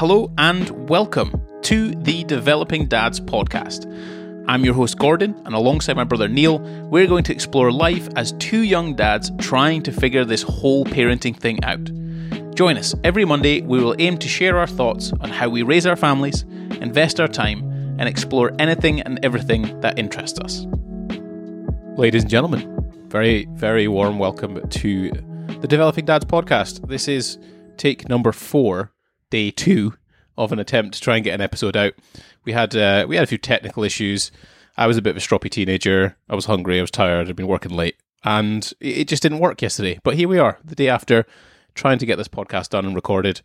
Hello and welcome to the Developing Dads podcast. I'm your host Gordon, and alongside my brother Neil, we're going to explore life as two young dads trying to figure this whole parenting thing out. Join us every Monday, we will aim to share our thoughts on how we raise our families, invest our time, and explore anything and everything that interests us. Ladies and gentlemen, very, very warm welcome to the Developing Dads podcast. This is take number four, day two of an attempt to try and get an episode out. We had uh, we had a few technical issues. I was a bit of a stroppy teenager. I was hungry. I was tired. I'd been working late, and it just didn't work yesterday. But here we are, the day after, trying to get this podcast done and recorded.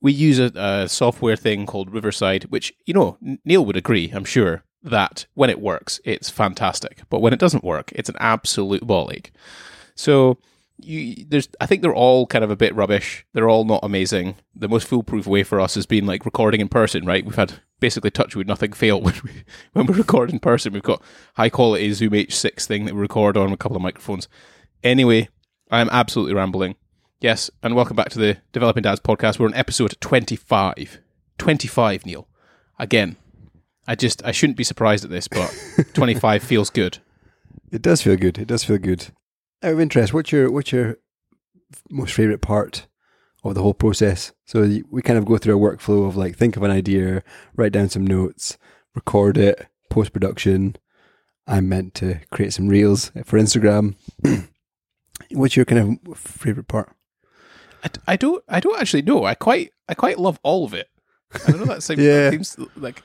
We use a, a software thing called Riverside, which you know Neil would agree, I'm sure, that when it works, it's fantastic. But when it doesn't work, it's an absolute ball ache. So you, there's, I think they're all kind of a bit rubbish. They're all not amazing. The most foolproof way for us has been like recording in person, right? We've had basically touch wood, nothing fail when we when we record in person. We've got high quality Zoom H6 thing that we record on a couple of microphones. Anyway, I'm absolutely rambling. Yes, and welcome back to the Developing Dads podcast. We're on episode 25. 25, Neil. Again, I just I shouldn't be surprised at this, but 25 feels good. It does feel good. It does feel good. Out of interest, what's your what's your most favorite part of the whole process? So we kind of go through a workflow of like think of an idea, write down some notes, record it, post production. I'm meant to create some reels for Instagram. what's your kind of favorite part? I, I don't I don't actually know. I quite I quite love all of it. I know that seems, Yeah. seems like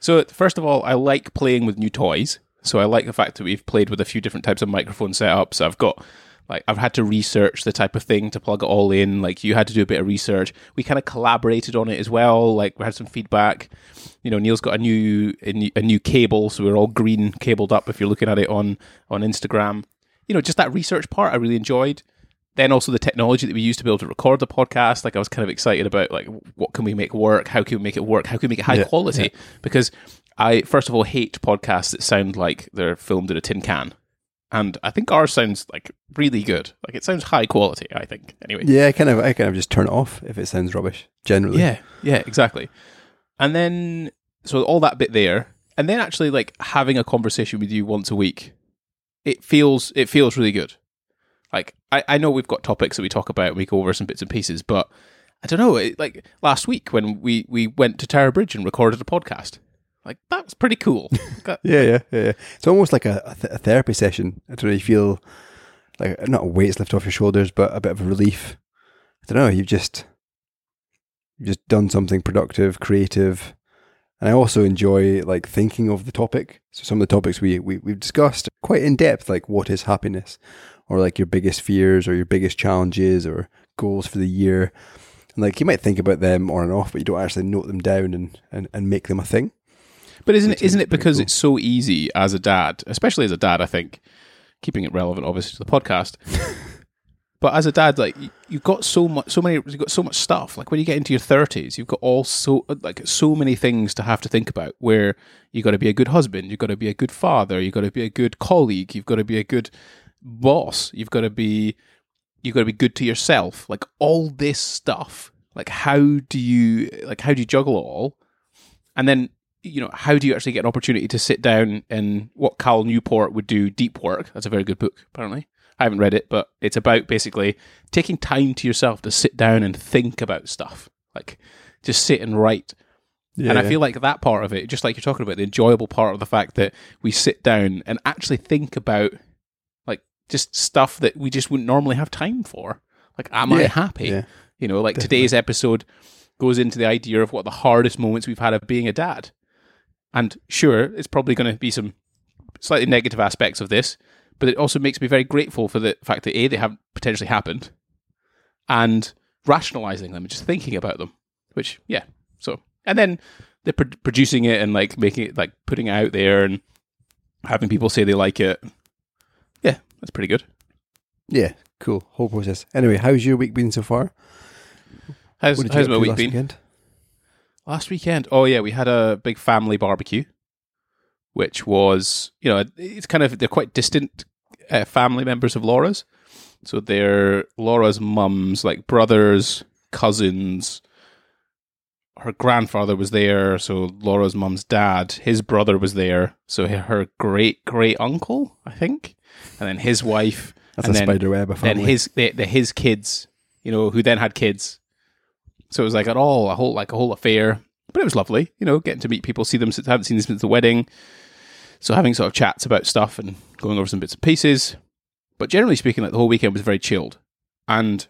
so. First of all, I like playing with new toys. So I like the fact that we've played with a few different types of microphone setups. I've got like I've had to research the type of thing to plug it all in. Like you had to do a bit of research. We kind of collaborated on it as well. Like we had some feedback. You know, Neil's got a new a new, cable, so we're all green cabled up. If you're looking at it on on Instagram, you know, just that research part I really enjoyed then also the technology that we use to be able to record the podcast. Like i was kind of excited about like what can we make work? How can we make it work? How can we make it high Yeah, quality? because i first of all hate podcasts that sound like they're filmed in a tin can. And i think ours sounds like really good. Like it sounds high quality i think anyway. Yeah, I kind of I kind of just turn it off if it sounds rubbish. Generally, yeah, yeah, exactly. And then so all that bit there, and then actually like having a conversation with you once a week, it feels it feels really good. Like I, I know we've got topics that we talk about and we go over some bits and pieces, but I don't know. It, like last week when we we went to Tower Bridge and recorded a podcast, like that was pretty cool. Yeah, yeah, yeah. yeah. It's almost like a, a, th- a therapy session. I don't know. You feel like not a weight's lift off your shoulders, but a bit of a relief. I don't know. You've just you've just done something productive, creative, and I also enjoy like thinking of the topic. So some of the topics we, we we've discussed quite in depth, like what is happiness, or like your biggest fears, or your biggest challenges, or goals for the year. And like you might think about them on and off, but you don't actually note them down and, and, and make them a thing. But isn't it isn't it because cool. it's so easy as a dad, especially as a dad? I think keeping it relevant, obviously, to the podcast. but as a dad, like you've got so much, so many, you've got so much stuff. Like when you get into your thirties, you've got all so like so many things to have to think about. Where you got to be a good husband, you've got to be a good father, you've got to be a good colleague, you've got to be a good boss, you've got to be you've got to be good to yourself. Like all this stuff. Like how do you like how do you juggle it all? And then you know, how do you actually get an opportunity to sit down and what Cal Newport would do deep work? That's a very good book, apparently. I haven't read it, but it's about basically taking time to yourself to sit down and think about stuff. Like just sit and write. Yeah, And I feel like that part of it, just like you're talking about, the enjoyable part of the fact that we sit down and actually think about just stuff that we just wouldn't normally have time for. Like, am I happy? yeah, You know, like today's episode goes into the idea of what the hardest moments we've had of being a dad. And sure, it's probably going to be some slightly negative aspects of this, but it also makes me very grateful for the fact that A, they haven't potentially happened, and rationalizing them and just thinking about them, which, yeah. So, and then they're pro- producing it and like making it, like putting it out there and having people say they like it. That's pretty good. yeah, cool. Whole process. Anyway, how's your week been so far? How's, how's my week last been? weekend? Last weekend, oh yeah, we had a big family barbecue, which was you know it's kind of they're quite distant uh, family members of Laura's, so they're Laura's mum's like brothers, cousins, her grandfather was there, so Laura's mum's dad, his brother was there, so her great great uncle, I think, and then his wife, That's and a then, spider web of then his the, the his kids, you know, who then had kids. So it was like at all a whole like a whole affair, but it was lovely, you know, getting to meet people, see them. since I haven't seen them since the wedding, so having sort of chats about stuff and going over some bits and pieces. But generally speaking, like the whole weekend was very chilled, and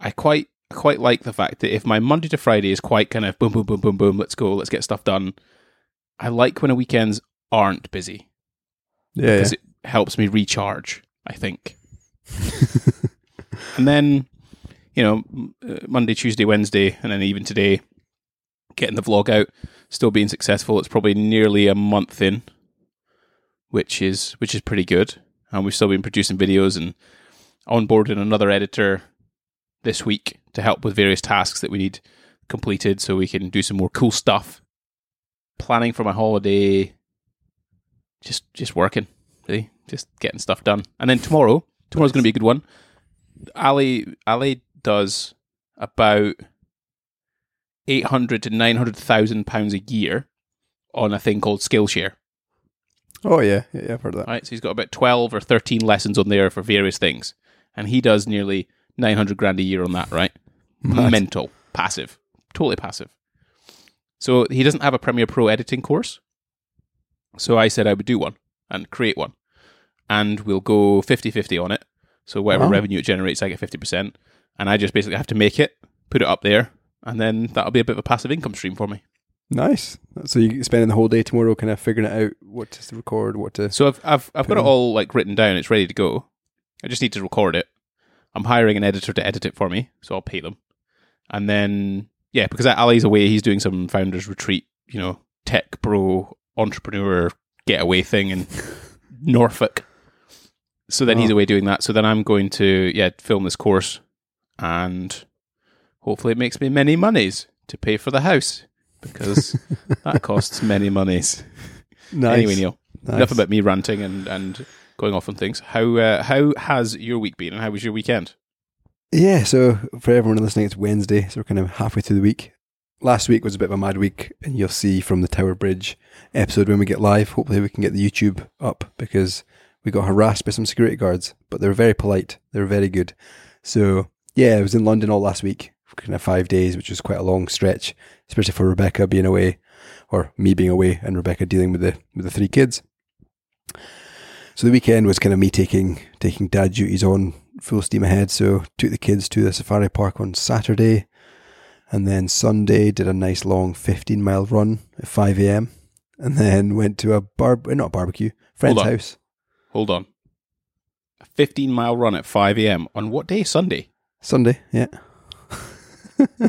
I quite I quite like the fact that if my Monday to Friday is quite kind of boom boom boom boom boom, let's go, let's get stuff done. I like when a weekends aren't busy yeah, because it helps me recharge. I think. and then, you know, uh, Monday, Tuesday, Wednesday, and then even today, getting the vlog out, still being successful. It's probably nearly a month in, which is which is pretty good. And we've still been producing videos and onboarding another editor this week to help with various tasks that we need completed, so we can do some more cool stuff. Planning for my holiday, just just working really, just getting stuff done. And then tomorrow, tomorrow's going to be a good one. Ali Ali does about eight hundred to nine hundred thousand pounds a year on a thing called Skillshare. oh yeah, yeah, yeah, I've heard that. Right, so he's got about twelve or thirteen lessons on there for various things, and he does nearly nine hundred grand a year on that. Right, Mad. mental, passive, totally passive. So he doesn't have a Premiere Pro editing course. So I said I would do one and create one. And we'll go 50 50 on it. So whatever Wow. revenue it generates, I get 50%. And I just basically have to make it, put it up there, and then that'll be a bit of a passive income stream for me. Nice. So you're spending the whole day tomorrow, kind of figuring it out, what to record, what to. So I've I've I've got it all like written down. It's ready to go. I just need to record it. I'm hiring an editor to edit it for me, so I'll pay them. And then yeah, because Ali's away, he's doing some founders retreat, you know, tech bro entrepreneur getaway thing in Norfolk. So then he's Oh. away doing that. So then I'm going to yeah film this course, and hopefully it makes me many monies to pay for the house because that costs many monies. Nice. Anyway, Neil nice. enough about me ranting and, and going off on things. How uh, how has your week been, and how was your weekend? Yeah, so for everyone listening, it's Wednesday, so we're kind of halfway through the week. Last week was a bit of a mad week, and you'll see from the Tower Bridge episode when we get live. Hopefully, we can get the YouTube up because we got harassed by some security guards, but they were very polite. They were very good. So, yeah, I was in London all last week kind of five days, which was quite a long stretch, especially for Rebecca being away, or me being away, and Rebecca dealing with the with the three kids. So the weekend was kind of me taking taking dad duties on full steam ahead. So took the kids to the safari park on Saturday, and then Sunday did a nice long fifteen mile run at five a.m. And then went to a bar, eh, not a barbecue, friend's Hold house. Hold on, a fifteen mile run at five a.m. on what day? Sunday. Sunday, yeah.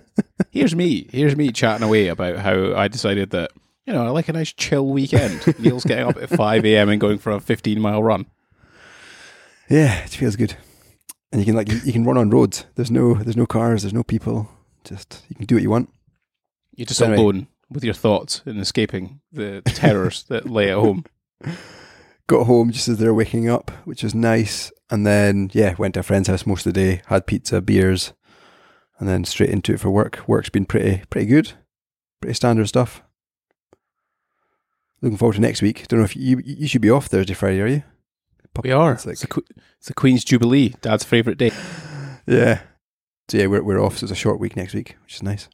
Here's me. Here's me chatting away about how I decided that you know I like a nice chill weekend. Neil's getting up at five a.m. and going for a fifteen mile run. Yeah, it feels good. And you can like you can run on roads. There's no there's no cars, there's no people. Just you can do what you want. You're just Anyway. alone with your thoughts and escaping the terrors that lay at home. Got home just as they're waking up, which was nice. And then yeah, went to a friend's house most of the day, had pizza, beers, and then straight into it for work. Work's been pretty pretty good. Pretty standard stuff. Looking forward to next week. Don't know if you you should be off Thursday, Friday, are you? We are. It's like- it's, que- it's the Queen's Jubilee, Dad's favourite day. Yeah. So yeah, we're we're off. So it's a short week next week, which is nice.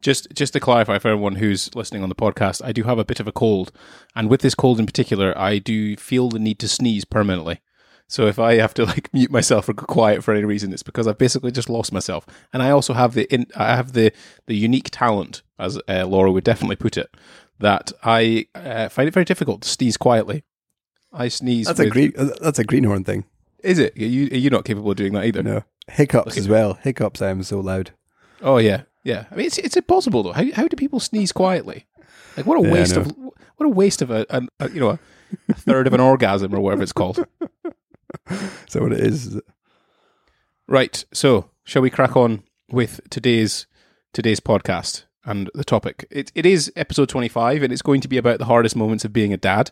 Just just to clarify for everyone who's listening on the podcast, I do have a bit of a cold, and with this cold in particular, I do feel the need to sneeze permanently. So if I have to like mute myself or go quiet for any reason, it's because I've basically just lost myself. And I also have the in, I have the the unique talent, as uh, Laura would definitely put it, that I uh, find it very difficult to sneeze quietly. I sneeze. That's a green. That's a greenhorn thing. Is it? Are you are you not capable of doing that either? No hiccups Okay. as well. Hiccups. I am so loud. Oh yeah, yeah. I mean, it's it's impossible though. How how do people sneeze quietly? Like what a Yeah, waste of what a waste of a, a, a you know a, third of an orgasm or whatever it's called. Is that what it is? Is it? Right. So shall we crack on with today's today's podcast and the topic? It it is episode twenty five, and it's going to be about the hardest moments of being a dad.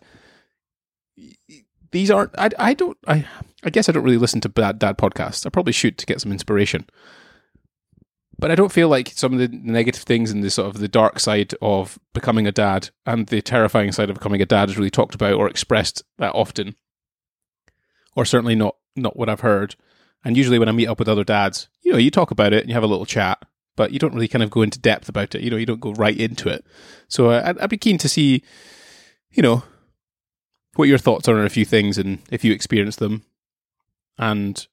These aren't. I I don't. I I guess I don't really listen to bad dad podcasts. I probably should to get some inspiration. But I don't feel like some of the negative things and the sort of the dark side of becoming a dad and the terrifying side of becoming a dad is really talked about or expressed that often. Or certainly not not what I've heard. And usually when I meet up with other dads, you know, you talk about it and you have a little chat, but you don't really kind of go into depth about it. You know, you don't go right into it. So uh, I'd, I'd be keen to see, you know, what your thoughts are on a few things and if you experience them. And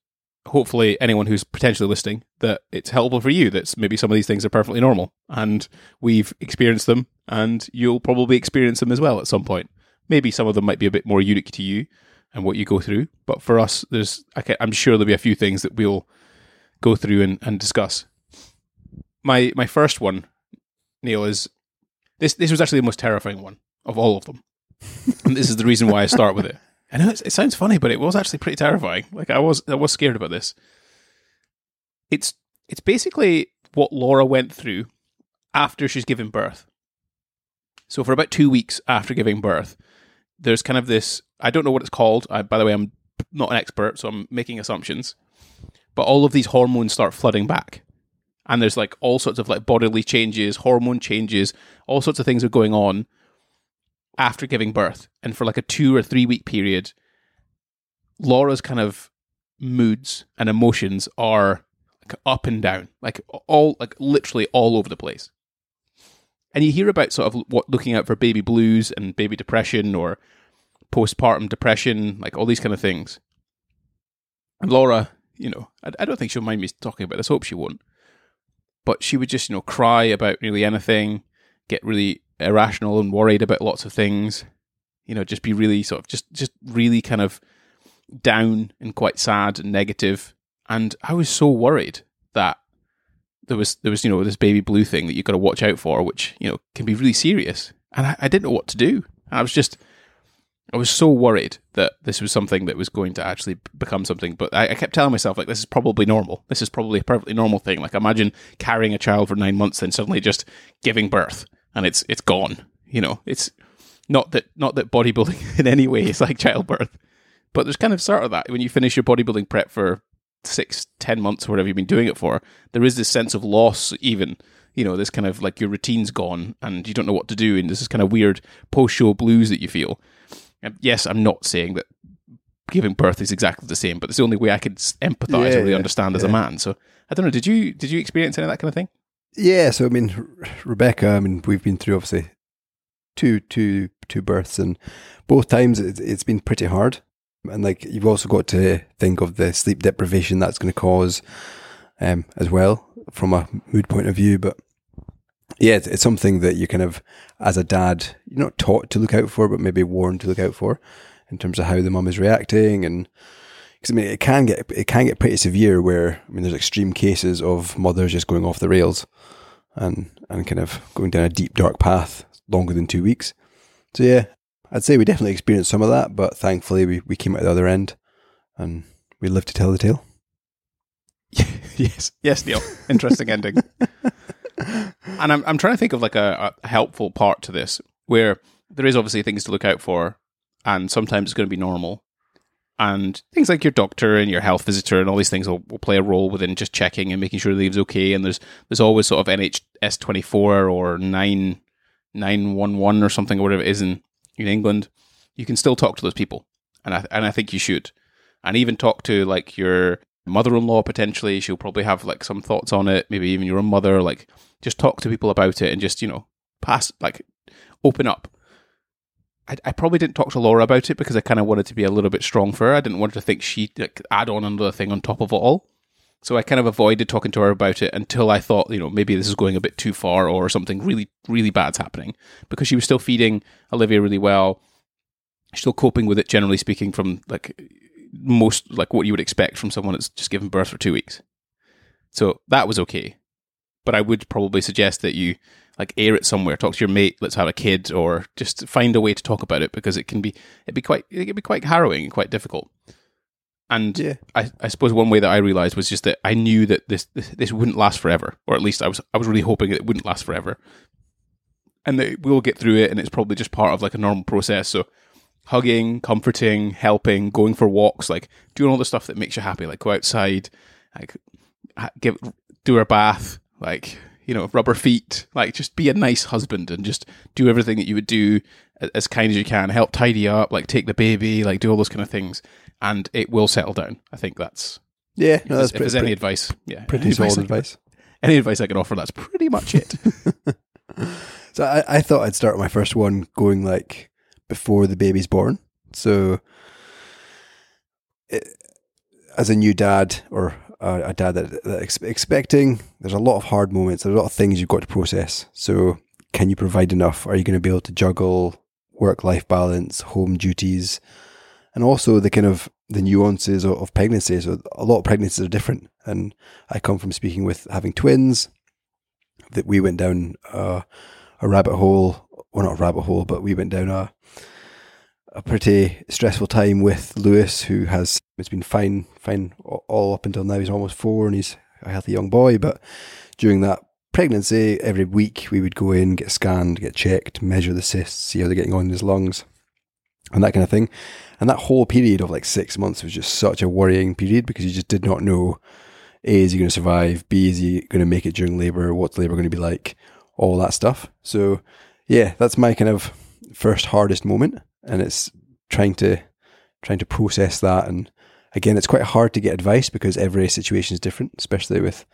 hopefully anyone who's potentially listening that it's helpful for you that maybe some of these things are perfectly normal and we've experienced them and you'll probably experience them as well at some point. Maybe some of them might be a bit more unique to you and what you go through but for us there's i'm sure there'll be a few things that we'll go through and, and discuss. My my first one neil is this this was actually the most terrifying one of all of them and this is the reason why i start with it I know it sounds funny, but it was actually pretty terrifying. Like I was, I was scared about this. It's it's basically what Laura went through after she's given birth. So for about two weeks after giving birth, there's kind of this. I don't know what it's called. I, by the way, I'm not an expert, so I'm making assumptions. But all of these hormones start flooding back, and there's like all sorts of like bodily changes, hormone changes, all sorts of things are going on after giving birth. And for like a two or three week period, Laura's kind of moods and emotions are like up and down, like all, like literally all over the place. And you hear about sort of what looking out for baby blues and baby depression or postpartum depression, like all these kind of things. And Laura, you know, I, I don't think she'll mind me talking about this. Hope she won't. But she would just, you know, cry about nearly anything, get really irrational and worried about lots of things. You know, just be really sort of just just really kind of down and quite sad and negative. And I was so worried that there was there was you know this baby blue thing that you've got to watch out for, which you know can be really serious. And I, I didn't know what to do. I was just I was so worried that this was something that was going to actually become something. But I, I, kept telling myself, like, this is probably normal. This is probably a perfectly normal thing. Like, imagine carrying a child for nine months then suddenly just giving birth and it's it's gone. You know, it's not that not that bodybuilding in any way is like childbirth, but there's kind of sort of that when you finish your bodybuilding prep for six, ten months, or whatever you've been doing it for, there is this sense of loss. Even you know, this kind of like your routine's gone and you don't know what to do, and this is kind of weird post-show blues that you feel. And yes, I'm not saying that giving birth is exactly the same, but it's the only way I could empathize yeah, or really yeah, understand yeah. as a man. So I don't know. Did you did you experience any of that kind of thing? Yeah, so I mean, Rebecca. I mean, we've been through obviously two, two, two births, and both times it, it's been pretty hard. And like you've also got to think of the sleep deprivation that's going to cause, um, as well from a mood point of view. But yeah, it's, it's something that you kind of, as a dad, you're not taught to look out for, but maybe warned to look out for, in terms of how the mum is reacting and because I mean it can get it can get pretty severe where I mean there's extreme cases of mothers just going off the rails and and kind of going down a deep dark path longer than two weeks. So yeah, I'd say we definitely experienced some of that, but thankfully we, we came out the other end and we lived to tell the tale. yes, yes, Neil. Interesting ending. And I'm I'm trying to think of like a, a helpful part to this where there is obviously things to look out for, and sometimes it's going to be normal, and things like your doctor and your health visitor and all these things will, will play a role within just checking and making sure the leave's okay. And there's there's always sort of NHS twenty four or nine nine one one or something or whatever it is in in England. You can still talk to those people, and I and I think you should, and even talk to like your mother-in-law potentially. She'll probably have like some thoughts on it. Maybe even your own mother. Like just talk to people about it and just you know pass like open up I, I, probably didn't talk to Laura about it because I kind of wanted to be a little bit strong for her. I didn't want to think she'd like, add on another thing on top of it all. So I kind of avoided talking to her about it until I thought, you know, maybe this is going a bit too far or something really, really bad's happening. Because she was still feeding Olivia really well, still coping with it, generally speaking, from like most, like what you would expect from someone that's just given birth for two weeks. So that was okay. But I would probably suggest that you like air it somewhere, talk to your mate, let's have a kid, or just find a way to talk about it because it can be it'd be quite it can be quite harrowing and quite difficult. And yeah. I, I suppose one way that I realized was just that I knew that this, this this wouldn't last forever, or at least I was I was really hoping that it wouldn't last forever, and that we'll get through it, and it's probably just part of like a normal process. So hugging, comforting, helping, going for walks, like doing all the stuff that makes you happy, like go outside, like give do a bath, like you know, rubber feet. Like, just be a nice husband and just do everything that you would do as kind as you can. Help tidy up, like take the baby, like do all those kind of things, and it will settle down. I think that's Yeah, no, that's if there's pretty, any advice. Yeah, pretty any solid advice, I- advice. any advice I can offer. That's pretty much it. So I, I thought I'd start my first one going like before the baby's born. So it, as a new dad or a, a dad that, that ex- expecting, there's a lot of hard moments. There's a lot of things you've got to process. So can you provide enough? Are you going to be able to juggle work life balance, home duties, and also the kind of the nuances of, of pregnancy. So a lot of pregnancies are different, and I come from speaking with having twins. That we went down uh, a rabbit hole, well not a rabbit hole, but we went down a a pretty stressful time with Lewis, who has it's been fine, fine all up until now. He's almost four and he's a healthy young boy. But during that pregnancy, every week we would go in, get scanned, get checked, measure the cysts, see how they're getting on in his lungs, and that kind of thing. And that whole period of like six months was just such a worrying period because you just did not know A, is he going to survive? B, is he going to make it during labor? What's labor going to be like? All that stuff. So, yeah, that's my kind of first hardest moment. And it's trying to trying to process that. And again it's quite hard to get advice because every situation is different especially with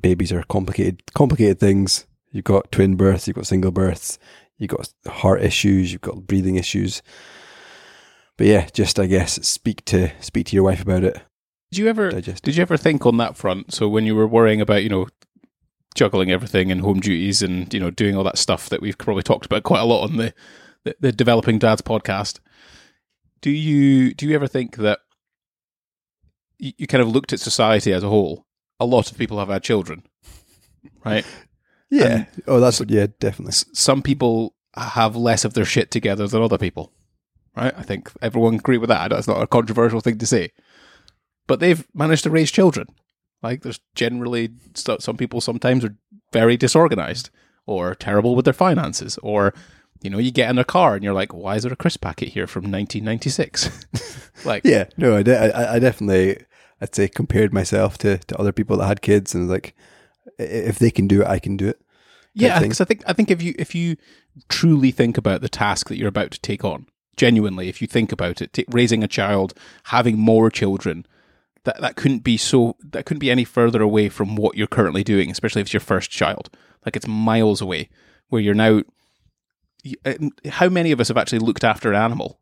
babies are complicated complicated things. You've got twin births you've got single births you've got heart issues you've got breathing issues. But yeah just i guess speak to speak to your wife about it. Did you ever digest did you ever think on that front? So when you were worrying about you know juggling everything and home duties and you know doing all that stuff that we've probably talked about quite a lot on the the, the developing dads podcast, do you do you ever think that you, you kind of looked at society as a whole? A lot of people have had children, right? yeah oh that's yeah definitely some people have less of their shit together than other people, right? I think everyone agree with that. That's not a controversial thing to say, but they've managed to raise children. Like there's generally some people sometimes are very disorganized or terrible with their finances, or you know you get in their car and you're like, why is there a crisp packet here from 1996? like yeah no I, de- I, I definitely i'd say compared myself to, to other people that had kids and like if they can do it i can do it Yeah, because I think I think if you if you truly think about the task that you're about to take on, genuinely, if you think about it, t- raising a child, having more children, that that couldn't be so that couldn't be any further away from what you're currently doing, especially if it's your first child. Like it's miles away, where you're now. Uh, How many of us have actually looked after an animal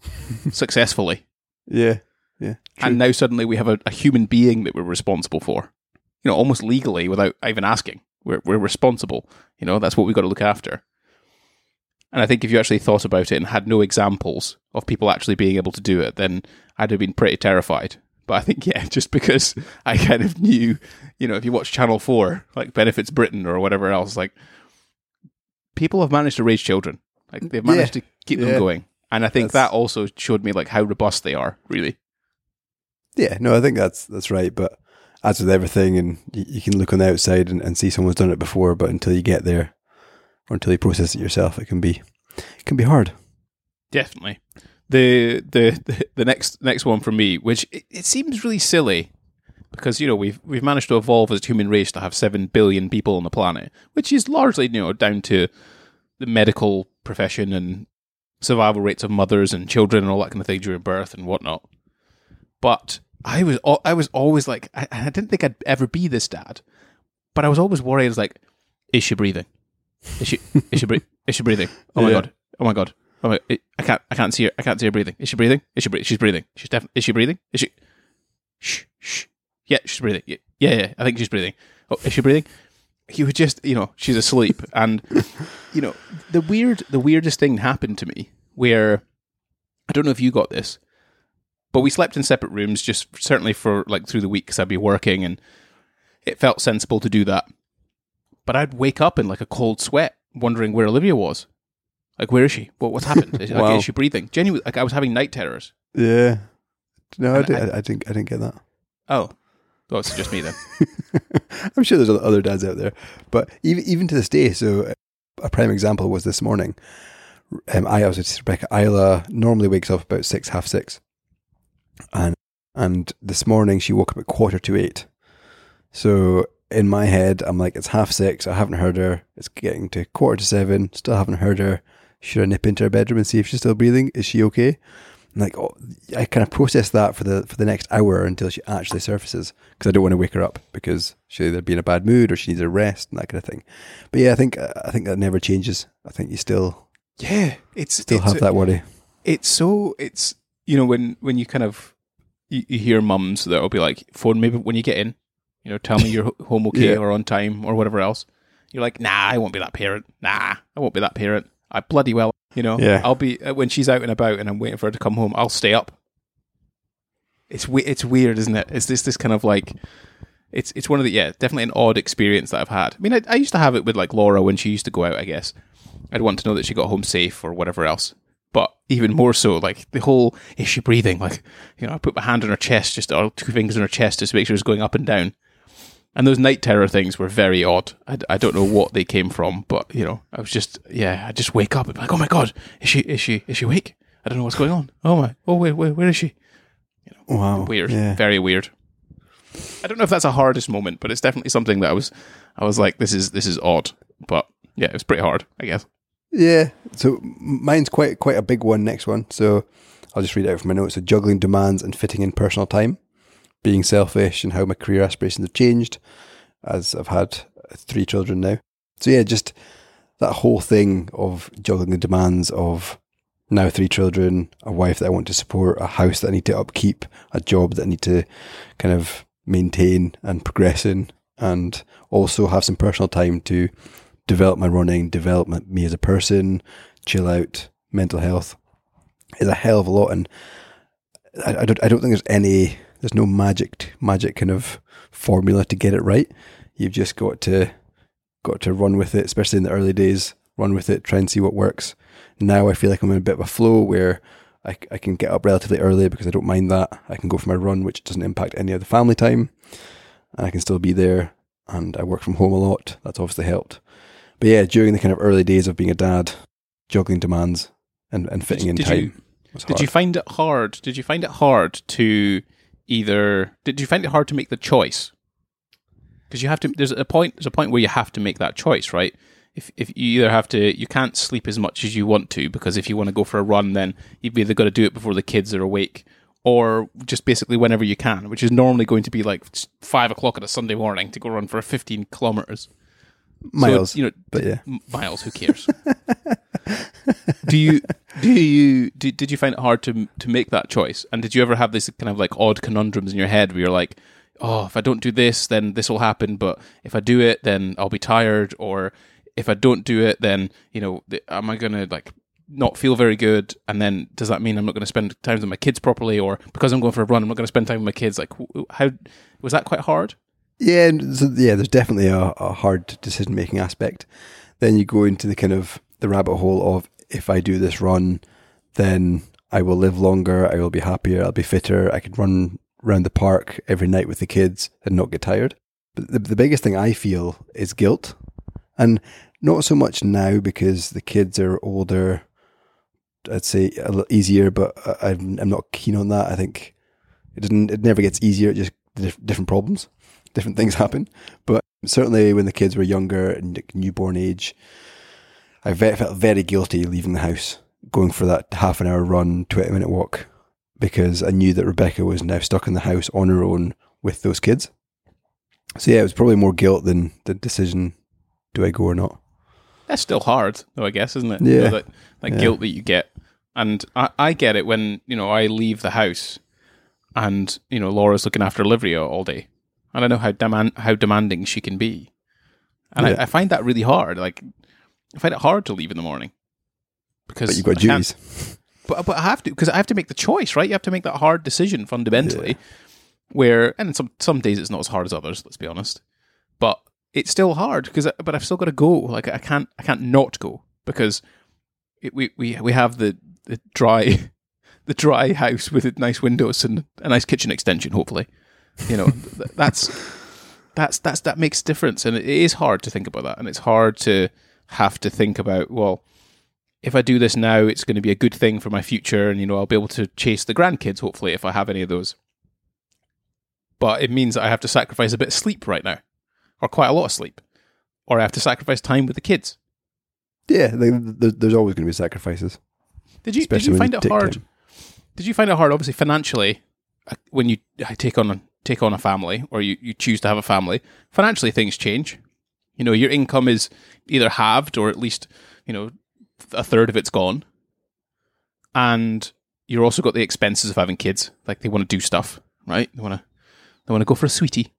successfully, yeah yeah true. and now suddenly we have a, a human being that we're responsible for? You know, almost legally without even asking. We're we're responsible. You know, that's what we've got to look after. And I think if you actually thought about it and had no examples of people actually being able to do it, then I'd have been pretty terrified. But I think, yeah, just because I kind of knew, you know, if you watch Channel 4, like Benefits Britain or whatever else, like people have managed to raise children. Like they've managed to keep Yeah. them going. And I think That's- that also showed me like how robust they are, really. Yeah, no, I think that's that's right. But as with everything, and you, you can look on the outside and, and see someone's done it before, but until you get there, or until you process it yourself, it can be it can be hard. Definitely. The, the the the next next one for me, which it, it seems really silly, because you know we've we've managed to evolve as a human race to have seven billion people on the planet, which is largely you know down to the medical profession and survival rates of mothers and children and all that kind of thing during birth and whatnot. But I was I was always like I, I didn't think I'd ever be this dad, but I was always worried. I was like, is she breathing? Is she is she, bre- is she breathing? Oh my Yeah. god! Oh my god! Oh my! I I can't I can't see her. I can't see her breathing. Is she breathing? Is she breathing? She's breathing. She's definitely. Is she breathing? Is she? Shh shh. Yeah, she's breathing. Yeah, yeah, yeah. I think she's breathing. Oh, is she breathing? You would just, you know, she's asleep, and you know, the weird, the weirdest thing happened to me where I don't know if you got this, but we slept in separate rooms, just certainly for like through the week because I'd be working, and it felt sensible to do that. But I'd wake up in like a cold sweat, wondering where Olivia was. Like, where is she? What, what's happened? Is, like, is she breathing? Genuinely, like I was having night terrors. Yeah, no, I, did, I- I, I didn't. I didn't get that. Oh, oh, it's just me then. I'm sure there's other- dads out there, but even even to this day. So a prime example was this morning. Um, I was Rebecca. Isla normally wakes up about six, half six, and and this morning she woke up at quarter to eight. So in my head, I'm like, it's half six. I haven't heard her. It's getting to quarter to seven. Still haven't heard her. Should I nip into her bedroom and see if she's still breathing? Is she okay? And like, oh, I kind of process that for the for the next hour until she actually surfaces because I don't want to wake her up because she'll either be in a bad mood or she needs a rest and that kind of thing. But yeah, I think uh, I think that never changes. I think you still Yeah, it's still it's, have that worry. It's so it's you know when when you kind of you, you hear mums that'll be like phone maybe when you get in, you know, tell me you're home okay Yeah. or on time or whatever else. You're like, nah, I won't be that parent. Nah, I won't be that parent. I bloody well, you know. Yeah. I'll be uh, when she's out and about and I'm waiting for her to come home. I'll stay up. It's we- it's weird, isn't it? It's this this kind of like it's it's one of the yeah definitely an odd experience that I've had. I mean, I, I used to have it with like Laura when she used to go out. I guess I'd want to know that she got home safe or whatever else. But even more so, like the whole is she breathing? Like you know, I put my hand on her chest, just or two fingers on her chest, just to make sure it's going up and down. And those night terror things were very odd. I, I don't know what they came from, but you know, I was just yeah, I just wake up and be like, oh my god, is she is she is she awake? I don't know what's going on. Oh my, oh wait, wait, where is she? You know, Wow, Weird, Yeah, very weird. I don't know if that's a hardest moment, but it's definitely something that I was I was like, this is this is odd. But yeah, it was pretty hard, I guess. Yeah. So mine's quite quite a big one. Next one. So I'll just read it out from my notes. So juggling demands and fitting in personal time, being selfish, and how my career aspirations have changed as I've had three children now. So yeah, just that whole thing of juggling the demands of now three children, a wife that I want to support, a house that I need to upkeep, a job that I need to kind of maintain and progress in, and also have some personal time to develop my running, develop me as a person, chill out, mental health is a hell of a lot. And I, I don't, I don't think there's any, there's no magic, magic kind of formula to get it right. You've just got to, got to run with it, especially in the early days. Run with it, try and see what works. Now I feel like I'm in a bit of a flow where I, I can get up relatively early because I don't mind that. I can go for my run, which doesn't impact any of the family time, and I can still be there. And I work from home a lot. That's obviously helped. But yeah, during the kind of early days of being a dad, juggling demands and, and fitting in did time you- Did hard. you find it hard? Did you find it hard to either? Did you find it hard to make the choice? Because you have to. There's a point. There's a point where you have to make that choice, right? If if you either have to, you can't sleep as much as you want to because if you want to go for a run, then you've either got to do it before the kids are awake, or just basically whenever you can, which is normally going to be like five o'clock on a Sunday morning to go run for 15 kilometers. So, miles? you know, but yeah, miles who cares? Do you do you did, did you find it hard to to make that choice? And did you ever have this kind of like odd conundrums in your head where you're like oh if i don't do this then this will happen but if i do it then i'll be tired or if i don't do it then you know am i going to like not feel very good? And then does that mean i'm not going to spend time with my kids properly or because i'm going for a run i'm not going to spend time with my kids? Like how was that quite hard Yeah, yeah. There's definitely a, a hard decision making aspect. Then you go into the kind of the rabbit hole of if I do this run, then I will live longer. I will be happier. I'll be fitter. I could run around the park every night with the kids and not get tired. But the, the biggest thing I feel is guilt, and not so much now because the kids are older. I'd say a little easier, but I'm, I'm not keen on that. I think it doesn't. It never gets easier. It just diff- different problems, different things happen. But certainly when the kids were younger and newborn age, I felt very guilty leaving the house, going for that half an hour run, twenty minute walk, because I knew that Rebecca was now stuck in the house on her own with those kids. So yeah, it was probably more guilt than the decision: do I go or not? That's still hard, though. I guess, isn't it? Yeah. You know, that that Yeah. guilt that you get, and I, I get it when you know I leave the house, and you know Laura's looking after Olivia all day, and I know how demand how demanding she can be, and Yeah. I, I find that really hard. Like, I find it hard to leave in the morning because But you've got duties. but but I have to because I have to make the choice, right? You have to make that hard decision fundamentally. Where and some some days it's not as hard as others. Let's be honest, but it's still hard because uh, but I've still got to go. Like I can't I can't not go because it, we we we have the the dry the dry house with nice windows and a nice kitchen extension. Hopefully, you know that's that's that's that makes difference, and it is hard to think about that, and it's hard to have to think about well if I do this now, it's going to be a good thing for my future, and you know I'll be able to chase the grandkids hopefully if I have any of those. But it means I have to sacrifice a bit of sleep right now, or quite a lot of sleep, or I have to sacrifice time with the kids. Yeah, there's always going to be sacrifices. Did you did you find it hard? time. Did you find it hard? Obviously, financially, uh, when you uh, take on a, take on a family, or you, you choose to have a family, financially things change. You know, your income is either halved or at least you know a third of it's gone, and you're also got the expenses of having kids. Like they want to do stuff, right? They want to they want to go for a sweetie,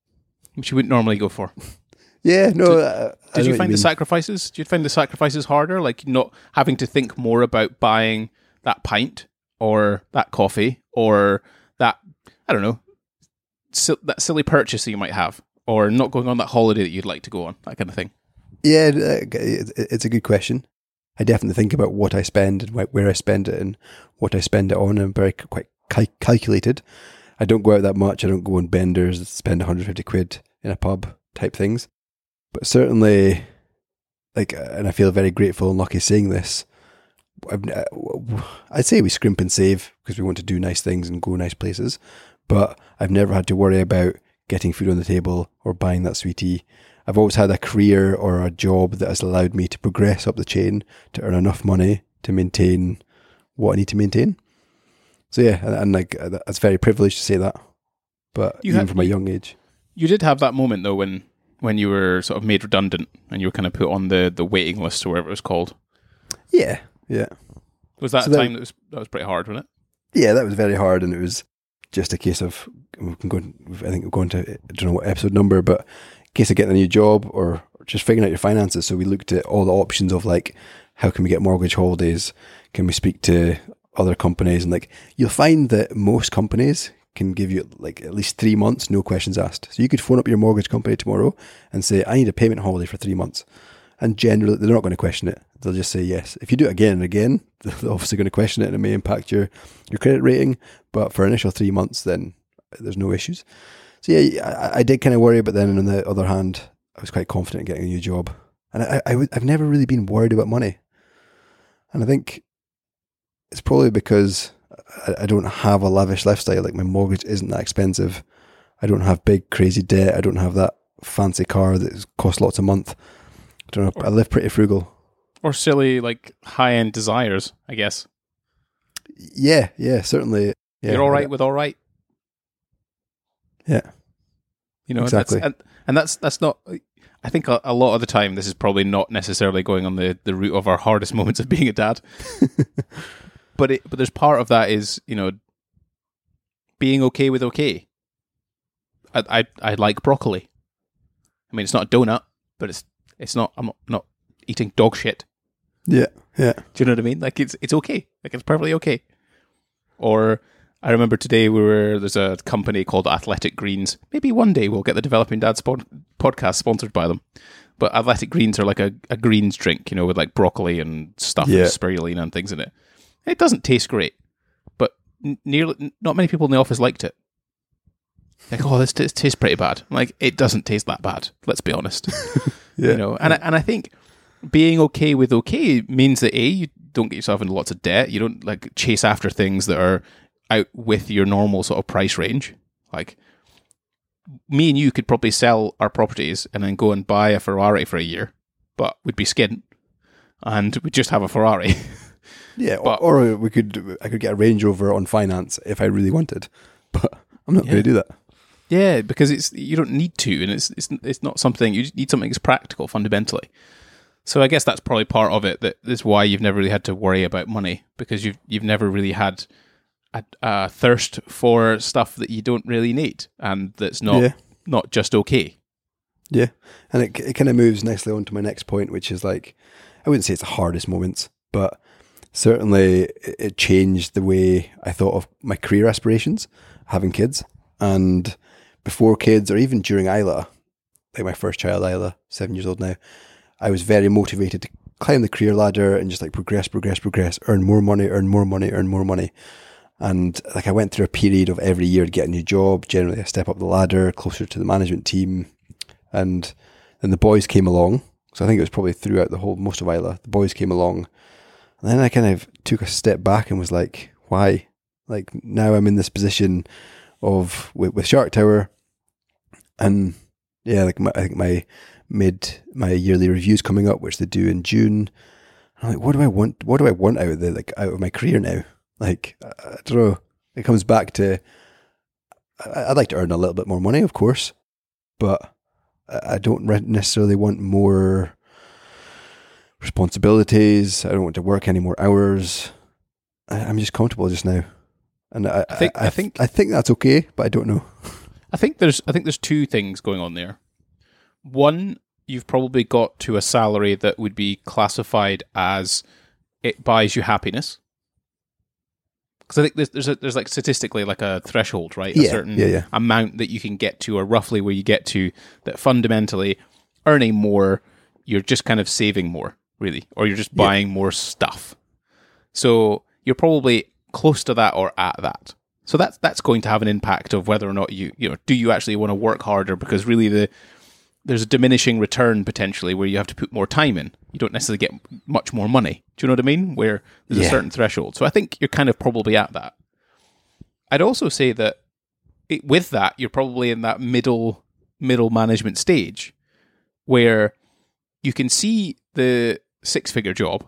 which you wouldn't normally go for. Yeah, no. uh, Did you find the sacrifices? Did you find the sacrifices harder? Like not having to think more about buying that pint or that coffee or that I don't know that silly purchase that you might have, or not going on that holiday that you'd like to go on, that kind of thing. Yeah, uh, it's a good question. I definitely think about what I spend and where I spend it and what I spend it on. I'm very quite cal- calculated. I don't go out that much. I don't go on benders, spend 150 quid in a pub type things. But certainly, like, uh, and I feel very grateful and lucky saying this. Uh, I'd say we scrimp and save because we want to do nice things and go nice places. But I've never had to worry about getting food on the table or buying that sweetie. I've always had a career or a job that has allowed me to progress up the chain to earn enough money to maintain what I need to maintain. So yeah, and, and like uh, that's very privileged to say that. But You even had- from a young age, You did have that moment though when when you were sort of made redundant and you were kind of put on the the waiting list or whatever it was called. yeah, yeah, Was that So a that- time that was that was pretty hard, wasn't it? yeah, that was very hard, and it was just a case of we can go. I think we're going to I don't know what episode number, but in case of getting a new job or, or just figuring out your finances. So we looked at all the options of like how can we get mortgage holidays? Can we speak to other companies? And like you'll find that most companies can give you like at least three months, no questions asked. So you could phone up your mortgage company tomorrow and say, I need a payment holiday for three months. And generally, they're not going to question it. They'll just say yes. If you do it again and again, they're obviously going to question it and it may impact your, your credit rating. But for initial three months, then there's no issues. So yeah, I, I did kind of worry, but then on the other hand, I was quite confident in getting a new job. And I, I, I, have never really been worried about money. And I think it's probably because I, I don't have a lavish lifestyle. Like my mortgage isn't that expensive. I don't have big crazy debt. I don't have that fancy car that costs lots a month. I don't know. I live pretty frugal. Or silly like high end desires, I guess. Yeah, yeah, certainly. Yeah, You're all right with all right. Yeah, You know, Exactly. That's, and, and that's that's not. I think a, a lot of the time, this is probably not necessarily going on the, the route of our hardest moments of being a dad. but it, but there's part of that is you know being okay with okay. I I, I like broccoli. I mean, it's not a donut, but it's it's not. I'm not, not eating dog shit. Yeah, yeah. Do you know what I mean? Like it's it's okay. Like it's perfectly okay. Or I remember today we were there's a company called Athletic Greens. Maybe one day we'll get the Developing Dad spon- podcast sponsored by them. But Athletic Greens are like a, a greens drink, you know, with like broccoli and stuff Yeah. and spirulina and things in it. It doesn't taste great, but n- nearly n- not many people in the office liked it. Like, oh, this t- tastes pretty bad. I'm like, it doesn't taste that bad. Let's be honest Yeah. you know and I, and I think being okay with okay means that a you don't get yourself into lots of debt you don't like chase after things that are out with your normal sort of price range like me and you could probably sell our properties and then go and buy a ferrari for a year but we'd be skint and we'd just have a ferrari Yeah, But- or, or we could I could get a Range Rover on finance if I really wanted, but I'm not Yeah. going to do that. Yeah, because it's you don't need to, and it's it's it's not something you need something that's practical fundamentally. So I guess that's probably part of it. That is why you've never really had to worry about money because you've you've never really had a, a thirst for stuff that you don't really need and that's not Yeah. not just okay. Yeah, and it it kind of moves nicely on to my next point, which is like I wouldn't say it's the hardest moments, but certainly it, it changed the way I thought of my career aspirations, having kids, and before kids or even during Isla, like my first child, Isla, seven years old now, I was very motivated to climb the career ladder and just like progress, progress, progress, earn more money, earn more money, earn more money. And like I went through a period of every year to get a new job, generally a step up the ladder, closer to the management team. And then the boys came along. So I think it was probably throughout the whole most of Isla. The boys came along. And then I kind of took a step back and was like, why? Like now I'm in this position of with, with Shark Tower and yeah, like my, I think my mid my yearly reviews coming up, which they do in June. I'm like, what do I want? What do I want out of the like out of my career now? Like, I, don't know. It comes back to I, I'd like to earn a little bit more money, of course, but I, don't necessarily want more responsibilities. I don't want to work any more hours. I, I'm just comfortable just now, and I, I think- I, I think- I think that's okay, but I don't know. I think there's I think there's two things going on there. One, you've probably got to a salary that would be classified as it buys you happiness. Because I think there's there's, a, there's like statistically like a threshold, right? A Yeah, certain yeah, yeah. amount that you can get to, or roughly where you get to, that fundamentally earning more, you're just kind of saving more, really, or you're just buying more stuff. So you're probably close to that or at that. So that's that's going to have an impact of whether or not you you know do you actually want to work harder because really the there's a diminishing return potentially where you have to put more time in. You don't necessarily get much more money. Do you know what I mean? Where there's a certain threshold. So I think you're kind of probably at that. I'd also say that it, with that you're probably in that middle middle management stage where you can see the six figure job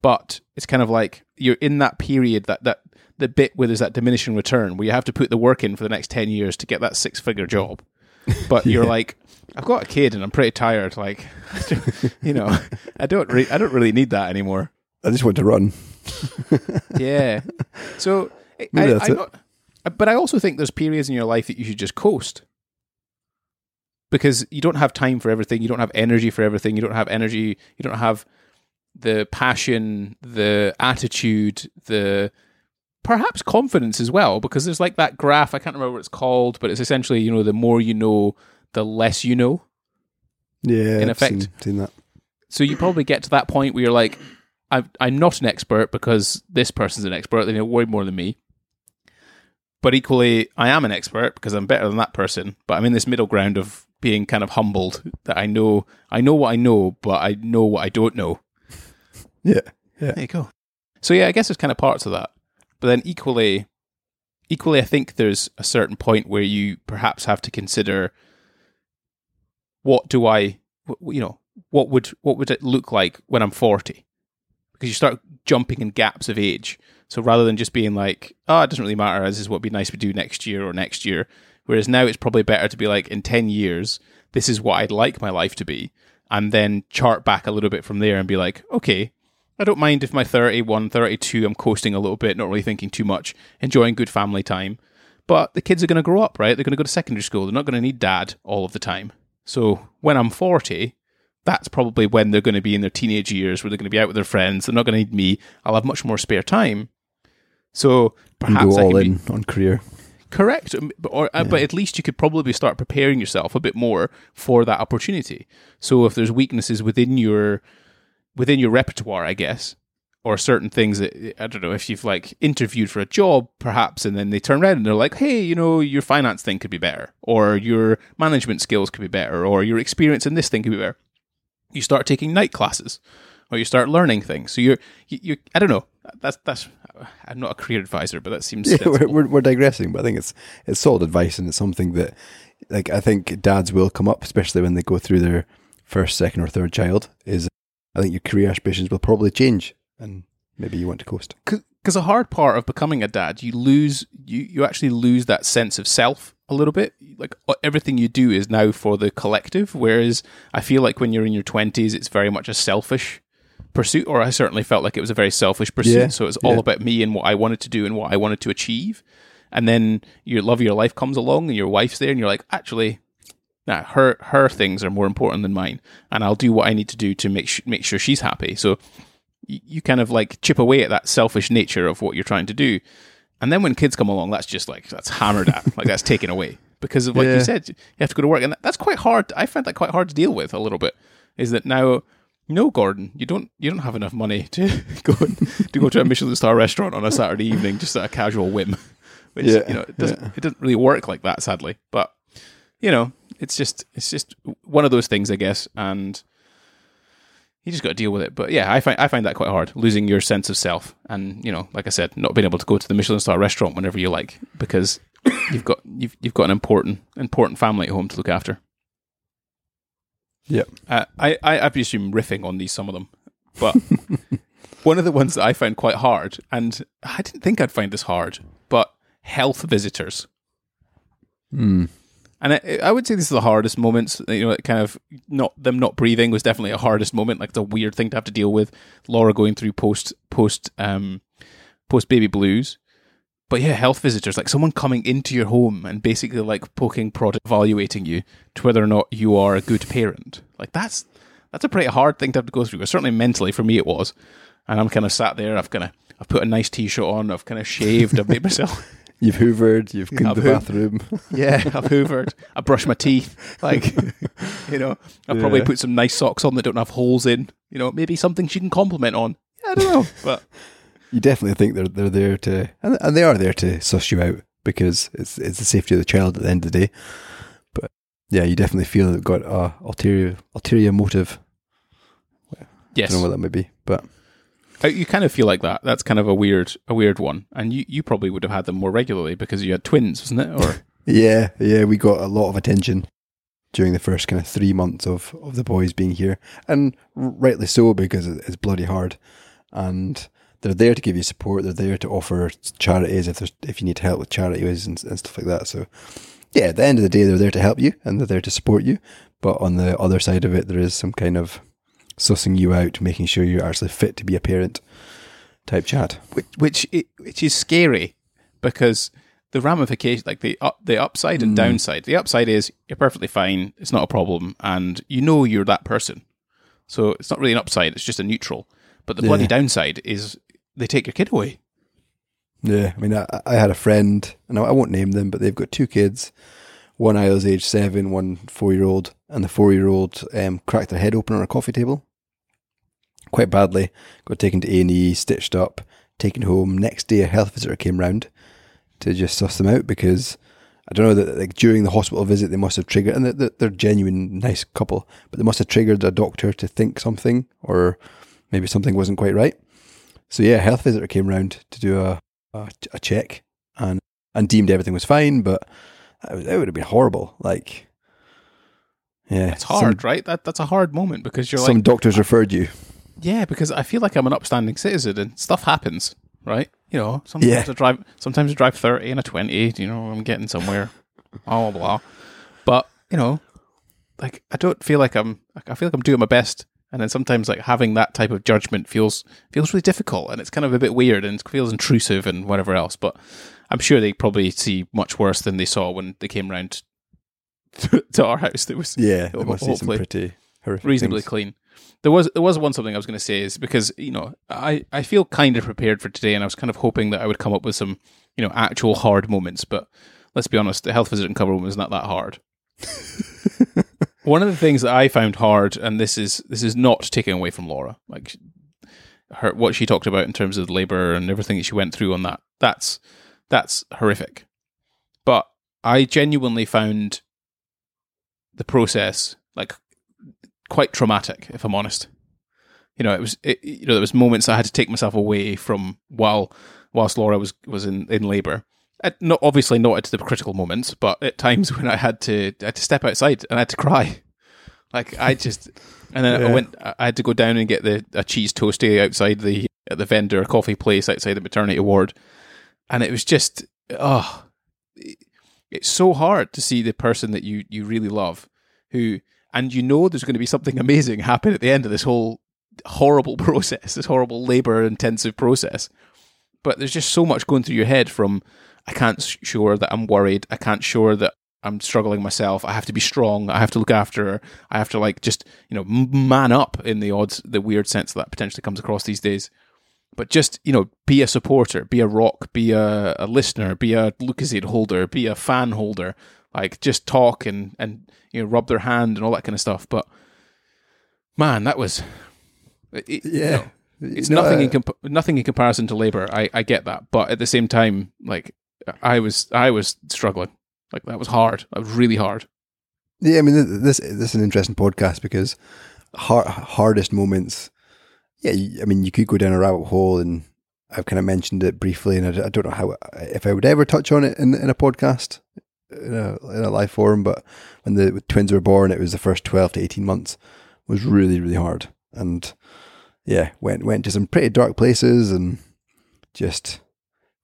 but it's kind of like you're in that period that that the bit where there's that diminishing return where you have to put the work in for the next 10 years to get that six figure job but you're like i've got a kid and i'm pretty tired like you know i don't re- i don't really need that anymore I just want to run. yeah so I, Maybe I, it. not- uh, but i also think there's periods in your life that you should just coast because you don't have time for everything you don't have energy for everything you don't have energy you don't have the passion the attitude the perhaps confidence as well because there's like that graph i can't remember what it's called but it's essentially you know the more you know the less you know Yeah, In I've effect. seen, seen that. so you probably get to that point where you're like, I've, I'm not an expert because this person's an expert. They know way more than me. But equally, I am an expert because I'm better than that person. But I'm in this middle ground of being kind of humbled that I know I know what I know, but I know what I don't know. Yeah, yeah, There you go. So yeah, I guess there's kind of parts of that. But then equally, equally, I think there's a certain point where you perhaps have to consider what do I, you know, what would what would it look like when I'm 40? Because you start jumping in gaps of age. So rather than just being like, oh, it doesn't really matter, this is what would be nice to do next year or next year. Whereas now it's probably better to be like, in 10 years, this is what I'd like my life to be. And then chart back a little bit from there and be like, okay, I don't mind if my 31, 32, I'm coasting a little bit, not really thinking too much, enjoying good family time. But the kids are going to grow up, right? They're going to go to secondary school. They're not going to need dad all of the time. So when I'm 40, that's probably when they're going to be in their teenage years where they're going to be out with their friends. They're not going to need me. I'll have much more spare time. So perhaps go I all can be- in on career. Correct, or uh, but at least you could probably start preparing yourself a bit more for that opportunity. So if there's weaknesses within your within your repertoire, I guess, or certain things that I don't know if you've like interviewed for a job, perhaps, and then they turn around and they're like, "Hey, you know, your finance thing could be better, or your management skills could be better, or your experience in this thing could be better." You start taking night classes, or you start learning things. So you're you, you I don't know. That's that's I'm not a career advisor, but that seems Yeah, we're, we're, we're digressing, but I think it's it's solid advice, and it's something that, like, I think dads will come up, especially when they go through their first, second, or third child. Is I think your career aspirations will probably change, and maybe you want to coast. because a hard part of becoming a dad, you lose you you actually lose that sense of self a little bit. Like uh, everything you do is now for the collective, whereas I feel like when you're in your twenties, it's very much a selfish pursuit. Or I certainly felt like it was a very selfish pursuit. Yeah, so it's all yeah. about me and what I wanted to do and what I wanted to achieve. And then your love of your life comes along, and your wife's there, and you're like, actually, nah, her her things are more important than mine, and I'll do what I need to do to make sh- make sure she's happy. So you, you kind of like chip away at that selfish nature of what you're trying to do. And then when kids come along, that's just like that's hammered at, like that's taken away because of like Yeah. you said, you have to go to work, and that, that's quite hard. I find that quite hard to deal with a little bit. Is that now? No, Gordon, you don't. You don't have enough money to go to go to a Michelin star restaurant on a Saturday evening just at a casual whim. Which Yeah, you know it doesn't. It doesn't really work like that, sadly. But you know, it's just it's just one of those things, I guess, and you just got to deal with it. But yeah, I find I find that quite hard, losing your sense of self, and you know, like I said, not being able to go to the Michelin star restaurant whenever you like, because you've got you've you've got an important important family at home to look after. Yeah, Uh, I I I presume riffing on these some of them, but one of the ones that I found quite hard, and I didn't think I'd find this hard, but health visitors. Hmm. And I, I would say this is the hardest moments. You know, kind of not them not breathing was definitely a hardest moment. Like it's a weird thing to have to deal with. Laura going through post post um post baby blues. But yeah, health visitors, like someone coming into your home and basically like poking, prod, evaluating you to whether or not you are a good parent. Like that's that's a pretty hard thing to have to go through. Certainly mentally for me it was. And I'm kind of sat there. I've kind of I've put a nice t-shirt on. I've kind of shaved. I've made myself. You've hoovered, you've cleaned I've the hoo- bathroom. Yeah, I've hoovered. I brush my teeth. Like, you know, I've probably Yeah. put some nice socks on that don't have holes in. You know, maybe something she can compliment on. I don't know, but you definitely think they're they're there to and, and they are there to suss you out because it's it's the safety of the child at the end of the day. But yeah, you definitely feel they've got a ulterior ulterior motive. Yes. I don't know what that might be, but Uh, you kind of feel like that. That's kind of a weird, a weird one. And you, you probably would have had them more regularly because you had twins, wasn't it? Or yeah, yeah, we got a lot of attention during the first kind of three months of of the boys being here, and rightly so because it's bloody hard, and they're there to give you support. They're there to offer charities if there's if you need help with charities and, and stuff like that. So yeah, at the end of the day, they're there to help you and they're there to support you. But on the other side of it, there is some kind of sussing you out, making sure you're actually fit to be a parent type chat. which, which, i- which is scary because the ramification, like the up, the upside and mm. downside. The upside is you're perfectly fine. It's not a problem, and you know you're that person. So it's not really an upside. It's just a neutral. But the bloody downside is they take your kid away. Yeah, I mean, I, I had a friend, and I won't name them, but they've got two kids. One Isla's age seven, one four year old, and the four year old um, cracked their head open on a coffee table quite badly. Got taken to A and E, stitched up, taken home. Next day, a health visitor came round to just suss them out because I don't know that like during the hospital visit they must have triggered, and they're, they're genuine nice couple, but they must have triggered a doctor to think something, or maybe something wasn't quite right. So yeah, a health visitor came round to do a a, a check and and deemed everything was fine, but that would have been horrible. Like, yeah, It's hard, right? That that's a hard moment because you're Some, some like, doctors referred you. yeah, because I feel like I'm an upstanding citizen and stuff happens, right? You know, sometimes Yeah. I drive, sometimes I drive thirty and a twenty. You know, I'm getting somewhere, blah blah blah. But you know, like I don't feel like I'm. I feel like I'm doing my best, and then sometimes like having that type of judgment feels feels really difficult, and it's kind of a bit weird and it feels intrusive and whatever else. But I'm sure they probably see much worse than they saw when they came round to our house. That was Yeah, they must see some pretty horrific reasonably things. clean. There was there was one something I was going to say is because you know I I feel kind of prepared for today, and I was kind of hoping that I would come up with some you know actual hard moments. But let's be honest, the health visit and cover room is not that hard. one of the things that I found hard, and this is this is not taken away from Laura, like her what she talked about in terms of labour and everything that she went through on that. That's that's horrific. But I genuinely found the process like quite traumatic, if I'm honest. You know, it was it, you know there was moments I had to take myself away from while whilst Laura was was in in labour. At, not obviously not at the critical moments, but at times when I had to I had to step outside and I had to cry. Like I just and then I went I had to go down and get the a cheese toasty outside the at the vendor coffee place outside the maternity ward. And it was just oh it's so hard to see the person that you you really love who and you know there's going to be something amazing happen at the end of this whole horrible process this horrible labor intensive process. But there's just so much going through your head from i can't sure that i'm worried. I can't sure that i'm struggling myself. I have to be strong. I have to look after her. I have to like just you know man up in the odds the weird sense that potentially comes across these days but just you know be a supporter be a rock be a, a listener be a Lucozade holder be a fan holder. Like just talk and and you know rub their hand and all that kind of stuff. But man that was it- it- you Yeah. know, it's know, nothing uh, in comp- nothing in comparison to labor i i get that. But at the same time like i was i was struggling. Like that was hard. That was really hard. Yeah, I mean, this this is an interesting podcast because har- hardest moments. Yeah, I mean, you could go down a rabbit hole and I've kind of mentioned it briefly, and I, don't know how if I would ever touch on it in in a podcast in a, in a live forum. But when the twins were born, it was the first twelve to eighteen months was really really hard, and yeah, went went to some pretty dark places, and just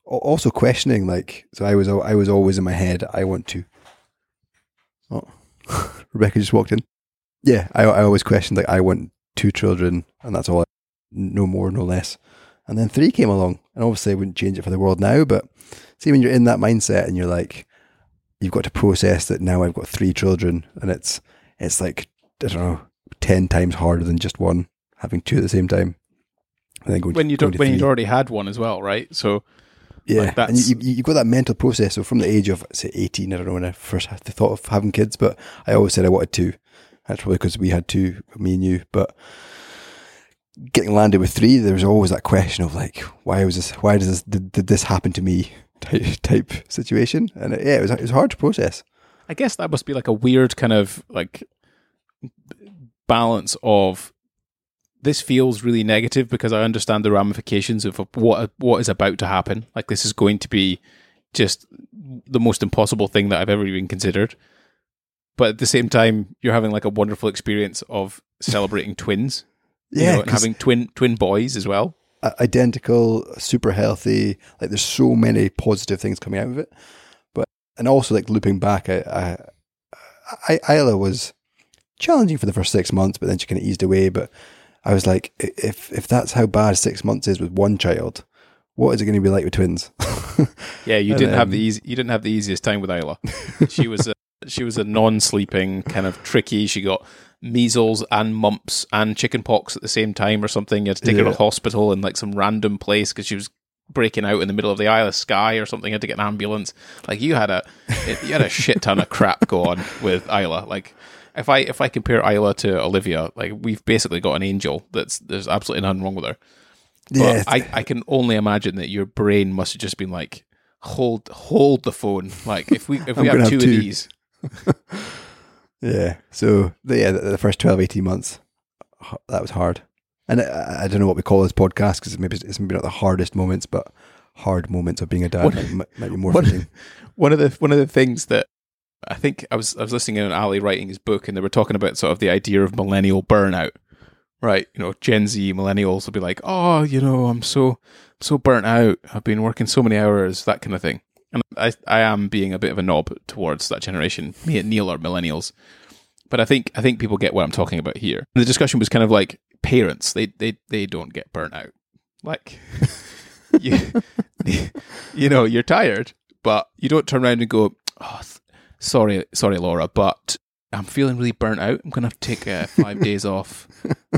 also questioning like. So I was I was always in my head. I want to. Oh, Rebecca just walked in. Yeah, I I always questioned like I want two children, and that's all. No more, no less. And then three came along, and obviously I wouldn't change it for the world now. But see, when you're in that mindset and you're like, you've got to process that now I've got three children, and it's it's like I don't know, ten times harder than just one having two at the same time. And then going when you don't, when you'd already had one as well, right? So yeah, like and you, you, have got that mental process. So from the age of say eighteen, I don't know when I first had the thought of having kids, but I always said I wanted two. That's probably because we had two, me and you. But getting landed with three, there was always that question of like, why was this? Why does this? Did, did this happen to me? Type, type situation, and it, yeah, it was it was hard to process. I guess that must be like a weird kind of like balance of this feels really negative because I understand the ramifications of what what is about to happen. Like this is going to be just the most impossible thing that I've ever even considered. But at the same time, you're having like a wonderful experience of celebrating twins yeah, you know, having twin twin boys as well. Identical, super healthy. Like there's so many positive things coming out of it. But and also like looping back, I, I, I Isla was challenging for the first six months, but then she kind of eased away. But I was like, if if that's how bad six months is with one child, what is it going to be like with twins? yeah, you didn't um, have the easy, you didn't have the easiest time with Isla. she was a she was a non-sleeping kind of tricky. She got measles and mumps and chickenpox at the same time or something. You had to take yeah. her to hospital in like some random place because she was breaking out in the middle of the Isle of Skye or something. You had to get an ambulance. Like you had a you had a shit ton of crap go on with Isla. Like if I if I compare Isla to Olivia, like we've basically got an angel that's there's absolutely nothing wrong with her. But yeah, I, I can only imagine that your brain must have just been like, hold hold the phone. Like if we if we have two, have two of these. Yeah. So the, yeah, the, the, first 12, 18 months, that was hard. And I, I don't know what we call this podcast because maybe it's maybe not the hardest moments, but hard moments of being a dad one, might, might, be more one, one of the one of the things that I think I was I was listening to Ali writing his book, and they were talking about sort of the idea of millennial burnout, right? You know, Gen Z millennials will be like, "Oh, you know, I'm so so burnt out. I've been working so many hours, that kind of thing." And I, I am being a bit of a knob towards that generation. Me and Neil are millennials, but I think I think people get what I'm talking about here. And the discussion was kind of like parents; they they they don't get burnt out. Like you, you know, you're tired, but you don't turn around and go, "Oh, sorry, sorry, Laura, but I'm feeling really burnt out. I'm gonna have to take uh, five days off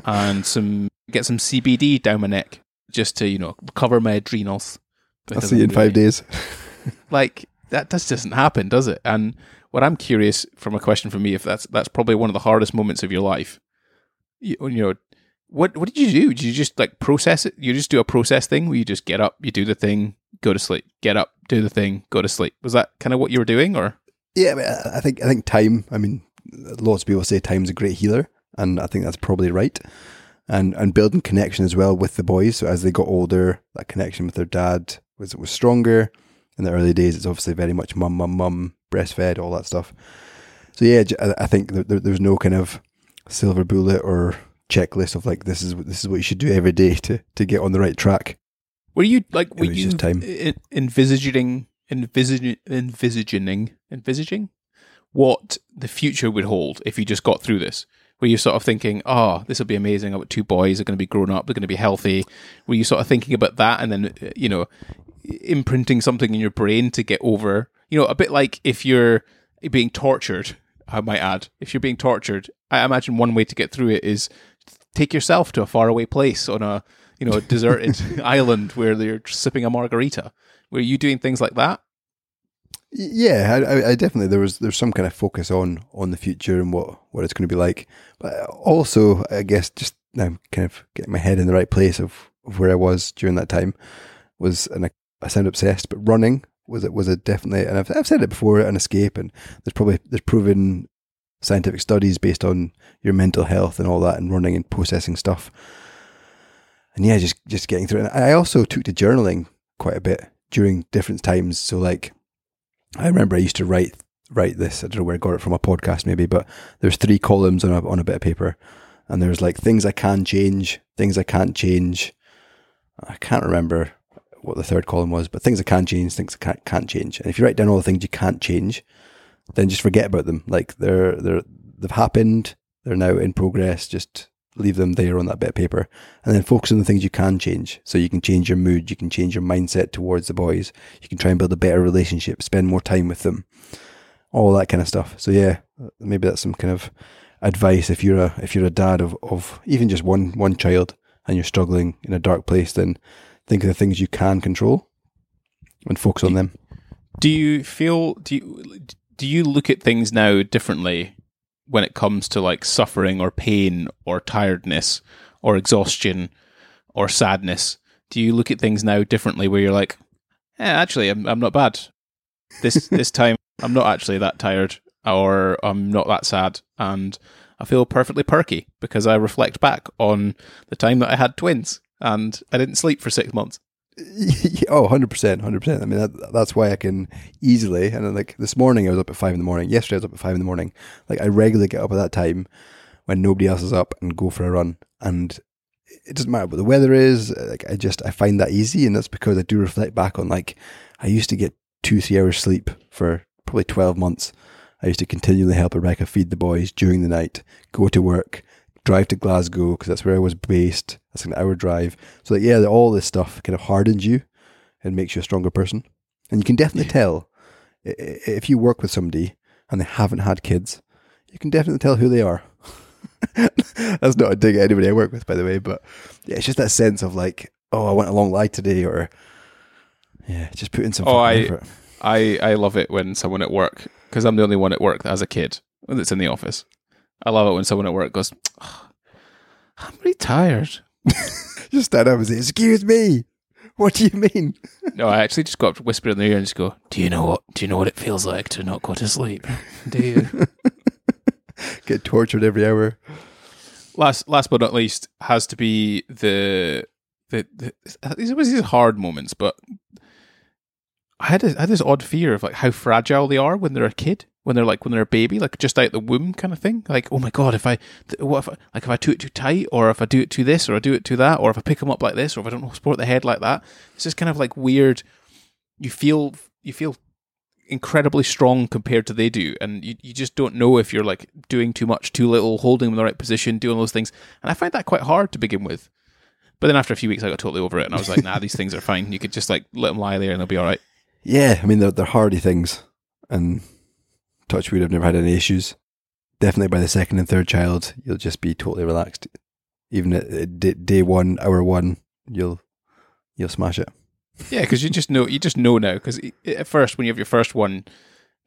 and some get some CBD down my neck just to you know recover my adrenals." I'll see you in five days like that just doesn't happen, does it? And what I'm curious from a question from me, if that's that's probably one of the hardest moments of your life. You, you know, what what did you do? Did you just like process it? You just do a process thing where you just get up, you do the thing, go to sleep, get up, do the thing, go to sleep. Was that kind of what you were doing, or? Yeah, I think I think time. I mean, lots of people say time's a great healer, and I think that's probably right. And and building connection as well with the boys. So as they got older, that connection with their dad was was stronger in the early days, it's obviously very much mum, mum, mum, breastfed, all that stuff. So yeah, I think there, there's no kind of silver bullet or checklist of like this is this is what you should do every day to to get on the right track. Were you like were you time. envisaging envisaging envisaging envisaging what the future would hold if you just got through this? Were you sort of thinking, oh, this will be amazing? I've got two boys, they're going to be grown up, they're going to be healthy. Were you sort of thinking about that? And then, uh, you know, imprinting something in your brain to get over. You know, a bit like if you're being tortured, I might add, if you're being tortured, I imagine one way to get through it is take yourself to a faraway place on a, you know, a deserted island where you're sipping a margarita. Were you doing things like that? Yeah, I, I, definitely there was there's some kind of focus on on the future and what what it's going to be like, but also I guess just now kind of getting my head in the right place of, of where I was during that time was an I sound obsessed, but running was it was a definitely, and I've, I've said it before, an escape. And there's probably there's proven scientific studies based on your mental health and all that, and running and processing stuff. and yeah, just just getting through. And I also took to journaling quite a bit during different times. So like, I remember I used to write write this. I don't know where I got it from a podcast maybe, but there's three columns on a on a bit of paper, and there's like things I can change, things I can't change. I can't remember what the third column was, but things I can change, things I can't, can't change. And if you write down all the things you can't change, then just forget about them. Like they're they're they've happened, they're now in progress. Just leave them there on that bit of paper, and then focus on the things you can change. So you can change your mood, you can change your mindset towards the boys, you can try and build a better relationship, spend more time with them, all that kind of stuff. So yeah, maybe that's some kind of advice if you're a if you're a dad of of even just one one child and you're struggling in a dark place, then think of the things you can control and focus on them. Do you feel do you do you look at things now differently when it comes to like suffering or pain or tiredness or exhaustion or sadness? Do you look at things now differently where you're like, yeah, actually, I'm I'm not bad. This this time, I'm not actually that tired or I'm not that sad, and I feel perfectly perky because I reflect back on the time that I had twins and I didn't sleep for six months. oh, 100%, 100%. I mean, that, that's why I can easily, and then, like this morning I was up at five in the morning. Yesterday I was up at five in the morning. Like I regularly get up at that time when nobody else is up and go for a run. And it doesn't matter what the weather is. Like I just, I find that easy. And that's because I do reflect back on like, I used to get two, three hours sleep for probably 12 months. I used to continually help Rebecca feed the boys during the night, go to work, drive to Glasgow because that's where I was based. That's an hour drive. So like, yeah, all this stuff kind of hardens you and makes you a stronger person. And you can definitely yeah. tell if you work with somebody and they haven't had kids, you can definitely tell who they are. that's not a dig at anybody I work with, by the way, but yeah, it's just that sense of like, oh, I went a long lie today, or yeah, just put in some. Oh, I, effort. I, I love it when someone at work because I'm the only one at work that has a kid that's in the office. I love it when someone at work goes, oh, "I'm really tired." just stand up and say, "Excuse me." What do you mean? no, I actually just go up, whisper in their ear, and just go, "Do you know what? Do you know what it feels like to not go to sleep? Do you?" Get tortured every hour. Last, last but not least, has to be the the, the these was these hard moments, but I had a, I had this odd fear of like how fragile they are when they're a kid when they're like when they're a baby, like just out the womb kind of thing. Like, oh my god, if I what if I, like if I do it too tight, or if I do it to this, or I do it to that, or if I pick them up like this, or if I don't support the head like that, it's just kind of like weird. You feel you feel incredibly strong compared to they do, and you you just don't know if you're like doing too much, too little, holding them in the right position, doing those things, and I find that quite hard to begin with. But then after a few weeks, I got totally over it, and I was like, nah, these things are fine. You could just like let them lie there, and they'll be all right. Yeah, I mean they're they're hardy things, and touch wood, I've never had any issues. Definitely by the second and third child, you'll just be totally relaxed. Even at day one, hour one, you'll you'll smash it. Yeah, because you just know you just know now. Because at first, when you have your first one,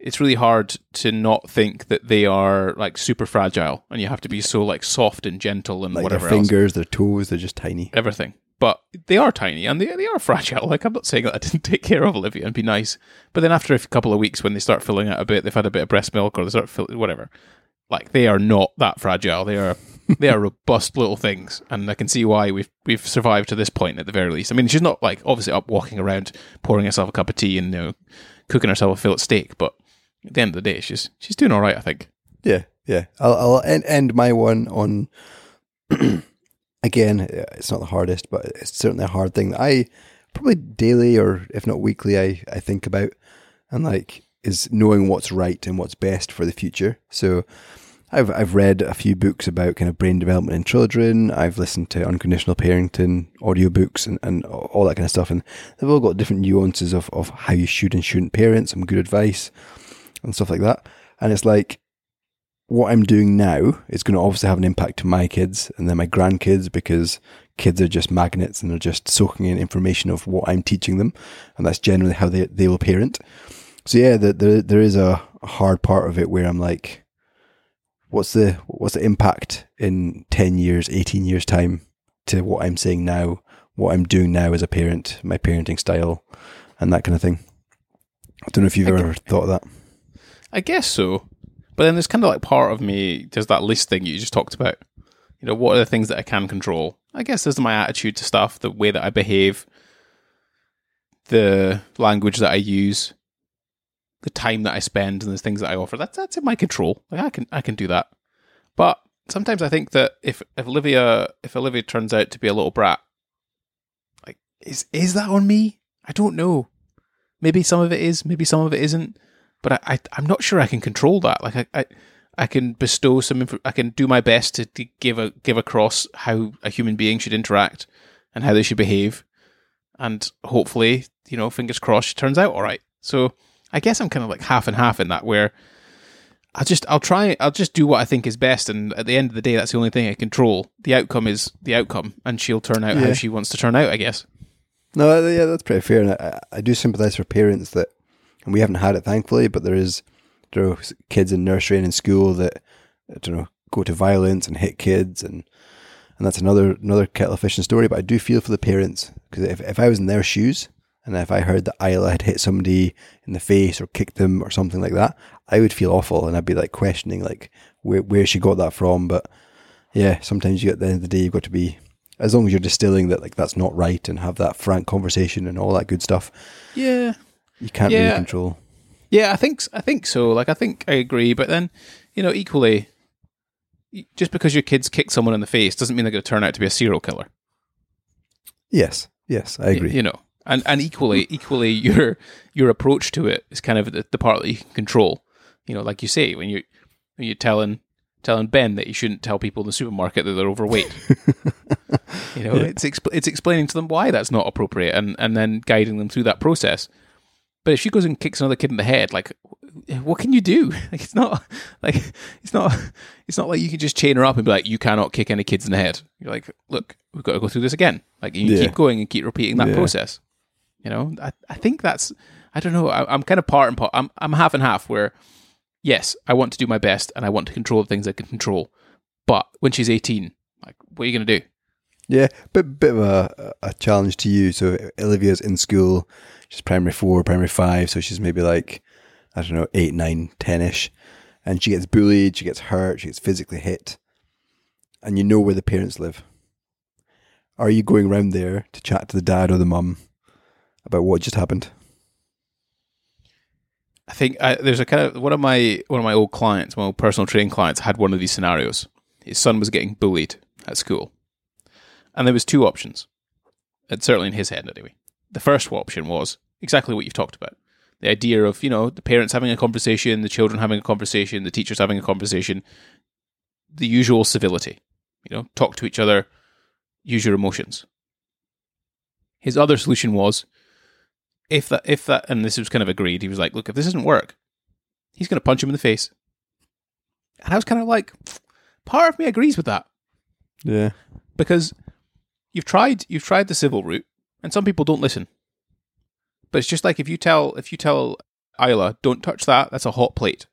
it's really hard to not think that they are like super fragile, and you have to be so like soft and gentle and like whatever. Their fingers, else. their toes, they're just tiny. Everything but they are tiny and they, they are fragile. Like, I'm not saying that I didn't take care of Olivia and be nice, but then after a couple of weeks, when they start filling out a bit, they've had a bit of breast milk or they start filling, whatever, like, they are not that fragile. They are. they are robust little things, and I can see why we've we've survived to this point at the very least. I mean, she's not like obviously up walking around, pouring herself a cup of tea and you know, cooking herself a fillet steak, but at the end of the day, she's she's doing all right, I think. Yeah, yeah. I'll, I'll end, end my one on again, uh, it's not the hardest, but it's certainly a hard thing that I probably daily or if not weekly I, I think about and like is knowing what's right and what's best for the future. So I've I've read a few books about kind of brain development in children. I've listened to unconditional parenting audiobooks and, and all that kind of stuff. And they've all got different nuances of, of how you should and shouldn't parent, some good advice and stuff like that. And it's like what I'm doing now is going to obviously have an impact to my kids and then my grandkids because kids are just magnets and they're just soaking in information of what I'm teaching them. And that's generally how they, they will parent. So yeah, the, the, there is a hard part of it where I'm like, what's the, what's the impact in 10 years, 18 years time to what I'm saying now, what I'm doing now as a parent, my parenting style and that kind of thing. I don't know if you've ever thought of that. I guess so. But then there's kind of like part of me, there's that list thing you just talked about. You know, what are the things that I can control? I guess there's my attitude to stuff, the way that I behave, the language that I use, the time that I spend, and the things that I offer. That's that's in my control. Like I can I can do that. But sometimes I think that if if Olivia if Olivia turns out to be a little brat, like is is that on me? I don't know. Maybe some of it is, maybe some of it isn't. But I, I I'm not sure I can control that. Like I, I I can bestow some. Inf- I can do my best to, to give a give across how a human being should interact and how they should behave, and hopefully, you know, fingers crossed, it turns out all right. So I guess I'm kind of like half and half in that, where I'll just I'll try I'll just do what I think is best, and at the end of the day, that's the only thing I control. The outcome is the outcome, and she'll turn out Yeah. how she wants to turn out. I guess. No, yeah, that's pretty fair. And I, I do sympathise for parents that, and we haven't had it thankfully, but there is there are kids in nursery and in school that I don't know go to violence and hit kids, and and that's another another kettle of fish and story. But I do feel for the parents because if if I was in their shoes and if I heard that Isla had hit somebody in the face or kicked them or something like that, I would feel awful and I'd be like questioning like where where she got that from. But yeah, sometimes you at the end of the day you've got to be as long as you're distilling that like that's not right and have that frank conversation and all that good stuff, Yeah. You can't really Yeah. control. Yeah, I think I think so. Like I think I agree, but then you know, equally, just because your kids kick someone in the face doesn't mean they're going to turn out to be a serial killer. Yes, yes, I agree. You know, and and equally, equally, your your approach to it is kind of the, the part that you can control. You know, like you say when you when you're telling telling Ben that you shouldn't tell people in the supermarket that they're overweight. you know, it's expl- it's explaining to them why that's not appropriate, and and then guiding them through that process. But if she goes and kicks another kid in the head, like, what can you do? Like, it's not like it's not it's not like you can just chain her up and be like, you cannot kick any kids in the head. You're like, look, we've got to go through this again. Like, you Yeah. keep going and keep repeating that Yeah. process. You know, I, I think that's I don't know. I, I'm kind of part and part. I'm I'm half and half. Where yes, I want to do my best and I want to control the things I can control. But when she's 18, like, what are you going to do? Yeah, bit bit of a, a challenge to you. So Olivia's in school, she's primary four, primary five, so she's maybe like I don't know eight, nine, ten ish, and she gets bullied, she gets hurt, she gets physically hit, and you know where the parents live. Are you going round there to chat to the dad or the mum about what just happened? I think I, there's a kind of one of my one of my old clients, my old personal training clients, had one of these scenarios. His son was getting bullied at school, and there was two options. And certainly in his head, anyway. The first option was exactly what you've talked about: the idea of you know the parents having a conversation, the children having a conversation, the teachers having a conversation, the usual civility. You know, talk to each other, use your emotions. His other solution was if that if that and this was kind of agreed he was like look if this doesn't work he's going to punch him in the face and i was kind of like part of me agrees with that Yeah, because you've tried you've tried the civil route and some people don't listen. But it's just like if you tell if you tell isla don't touch that that's a hot plate.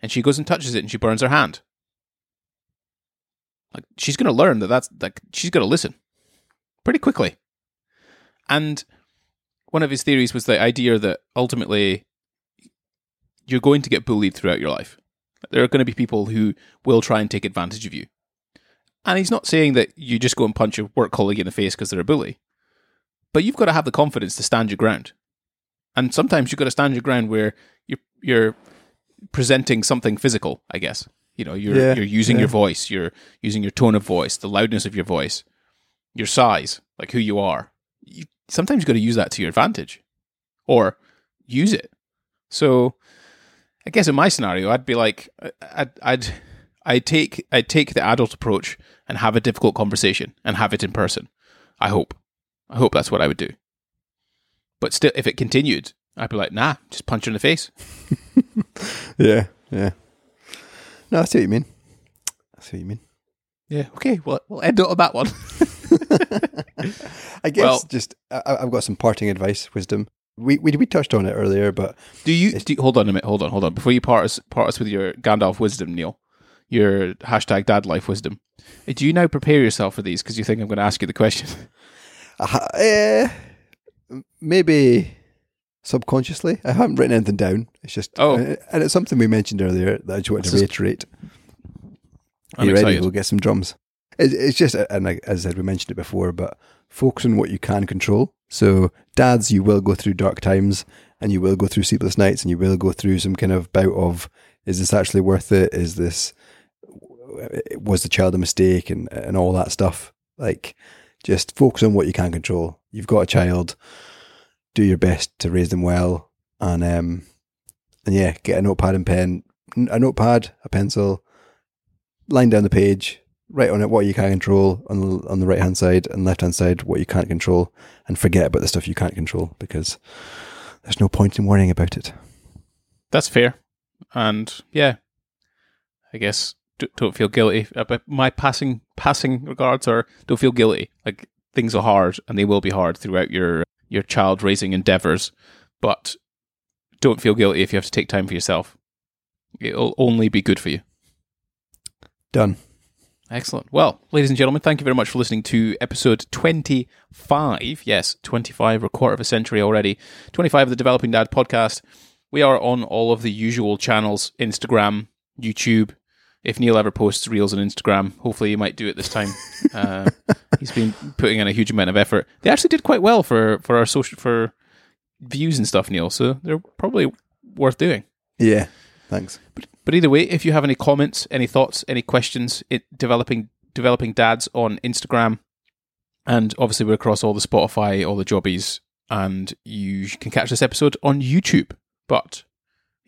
And she goes and touches it and she burns her hand. Like she's going to learn that that's like she's going to listen pretty quickly. And one of his theories was the idea that ultimately you're going to get bullied throughout your life. There are going to be people who will try and take advantage of you. And he's not saying that you just go and punch a work colleague in the face because they're a bully. But you've got to have the confidence to stand your ground. And sometimes you've got to stand your ground where you're you're presenting something physical, I guess. You know, you're Yeah, you're using yeah. your voice, you're using your tone of voice, the loudness of your voice, your size, like who you are. You, sometimes you've got to use that to your advantage. Or use it. So I guess in my scenario, I'd be like, I'd, I'd, I'd take, I'd take the adult approach and have a difficult conversation and have it in person. I hope, I hope that's what I would do. But still, if it continued, I'd be like, nah, just punch her in the face. yeah, yeah. No, I see what you mean. I see what you mean. Yeah. Okay. Well, we'll end it on that one. I guess Well- just I, I've got some parting advice, wisdom. We, we we touched on it earlier, but Do you, do you- hold on a minute? Hold on, hold on. Before you part us, part us with your Gandalf wisdom, Neil, your hashtag dad life wisdom. Do you now prepare yourself for these because you think I'm going to ask you the question? Uh, eh, maybe subconsciously. I haven't written anything down. It's just, Oh. and it's something we mentioned earlier that I just wanted This to reiterate. I'm you ready? excited. We'll get some drums. It, it's just, and as I said, we mentioned it before, but focus on what you can control. So, dads, you will go through dark times, and you will go through sleepless nights, and you will go through some kind of bout of, is this actually worth it? Is this was the child a mistake, and and all that stuff. Like, just focus on what you can control. You've got a child. Do your best to raise them well, and um, and yeah, get a notepad and pen, a notepad, a pencil, line down the page, write on it what you can control on the on the right hand side and left hand side what you can't control, and forget about the stuff you can't control because there's no point in worrying about it. That's fair. And yeah, I guess don't feel guilty. Uh, My passing passing regards are don't feel guilty. Like things are hard and they will be hard throughout your your child raising endeavors, but don't feel guilty if you have to take time for yourself. It'll only be good for you. Done. Excellent. Well, ladies and gentlemen, thank you very much for listening to episode 25. Yes, 25, a quarter of a century already. 25 of the Developing Dad podcast. We are on all of the usual channels Instagram, YouTube. If Neil ever posts reels on Instagram, hopefully he might do it this time. uh, he's been putting in a huge amount of effort. They actually did quite well for, for our social for views and stuff, Neil. So they're probably worth doing. Yeah. Thanks. But but either way, if you have any comments, any thoughts, any questions, it developing developing dads on Instagram, and obviously we're across all the Spotify, all the jobbies, and you can catch this episode on YouTube. But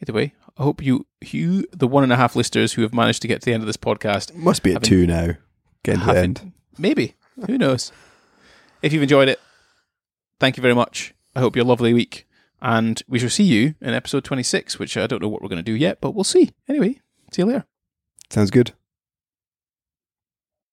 either way, I hope you, you, the one and a half listeners who have managed to get to the end of this podcast, Must be at Having- two now. Getting to the end. maybe who knows. If you've enjoyed it, thank you very much. I hope you have a lovely week. And we shall see you in episode 26, which I don't know what we're going to do yet, but we'll see. Anyway, see you later. Sounds good.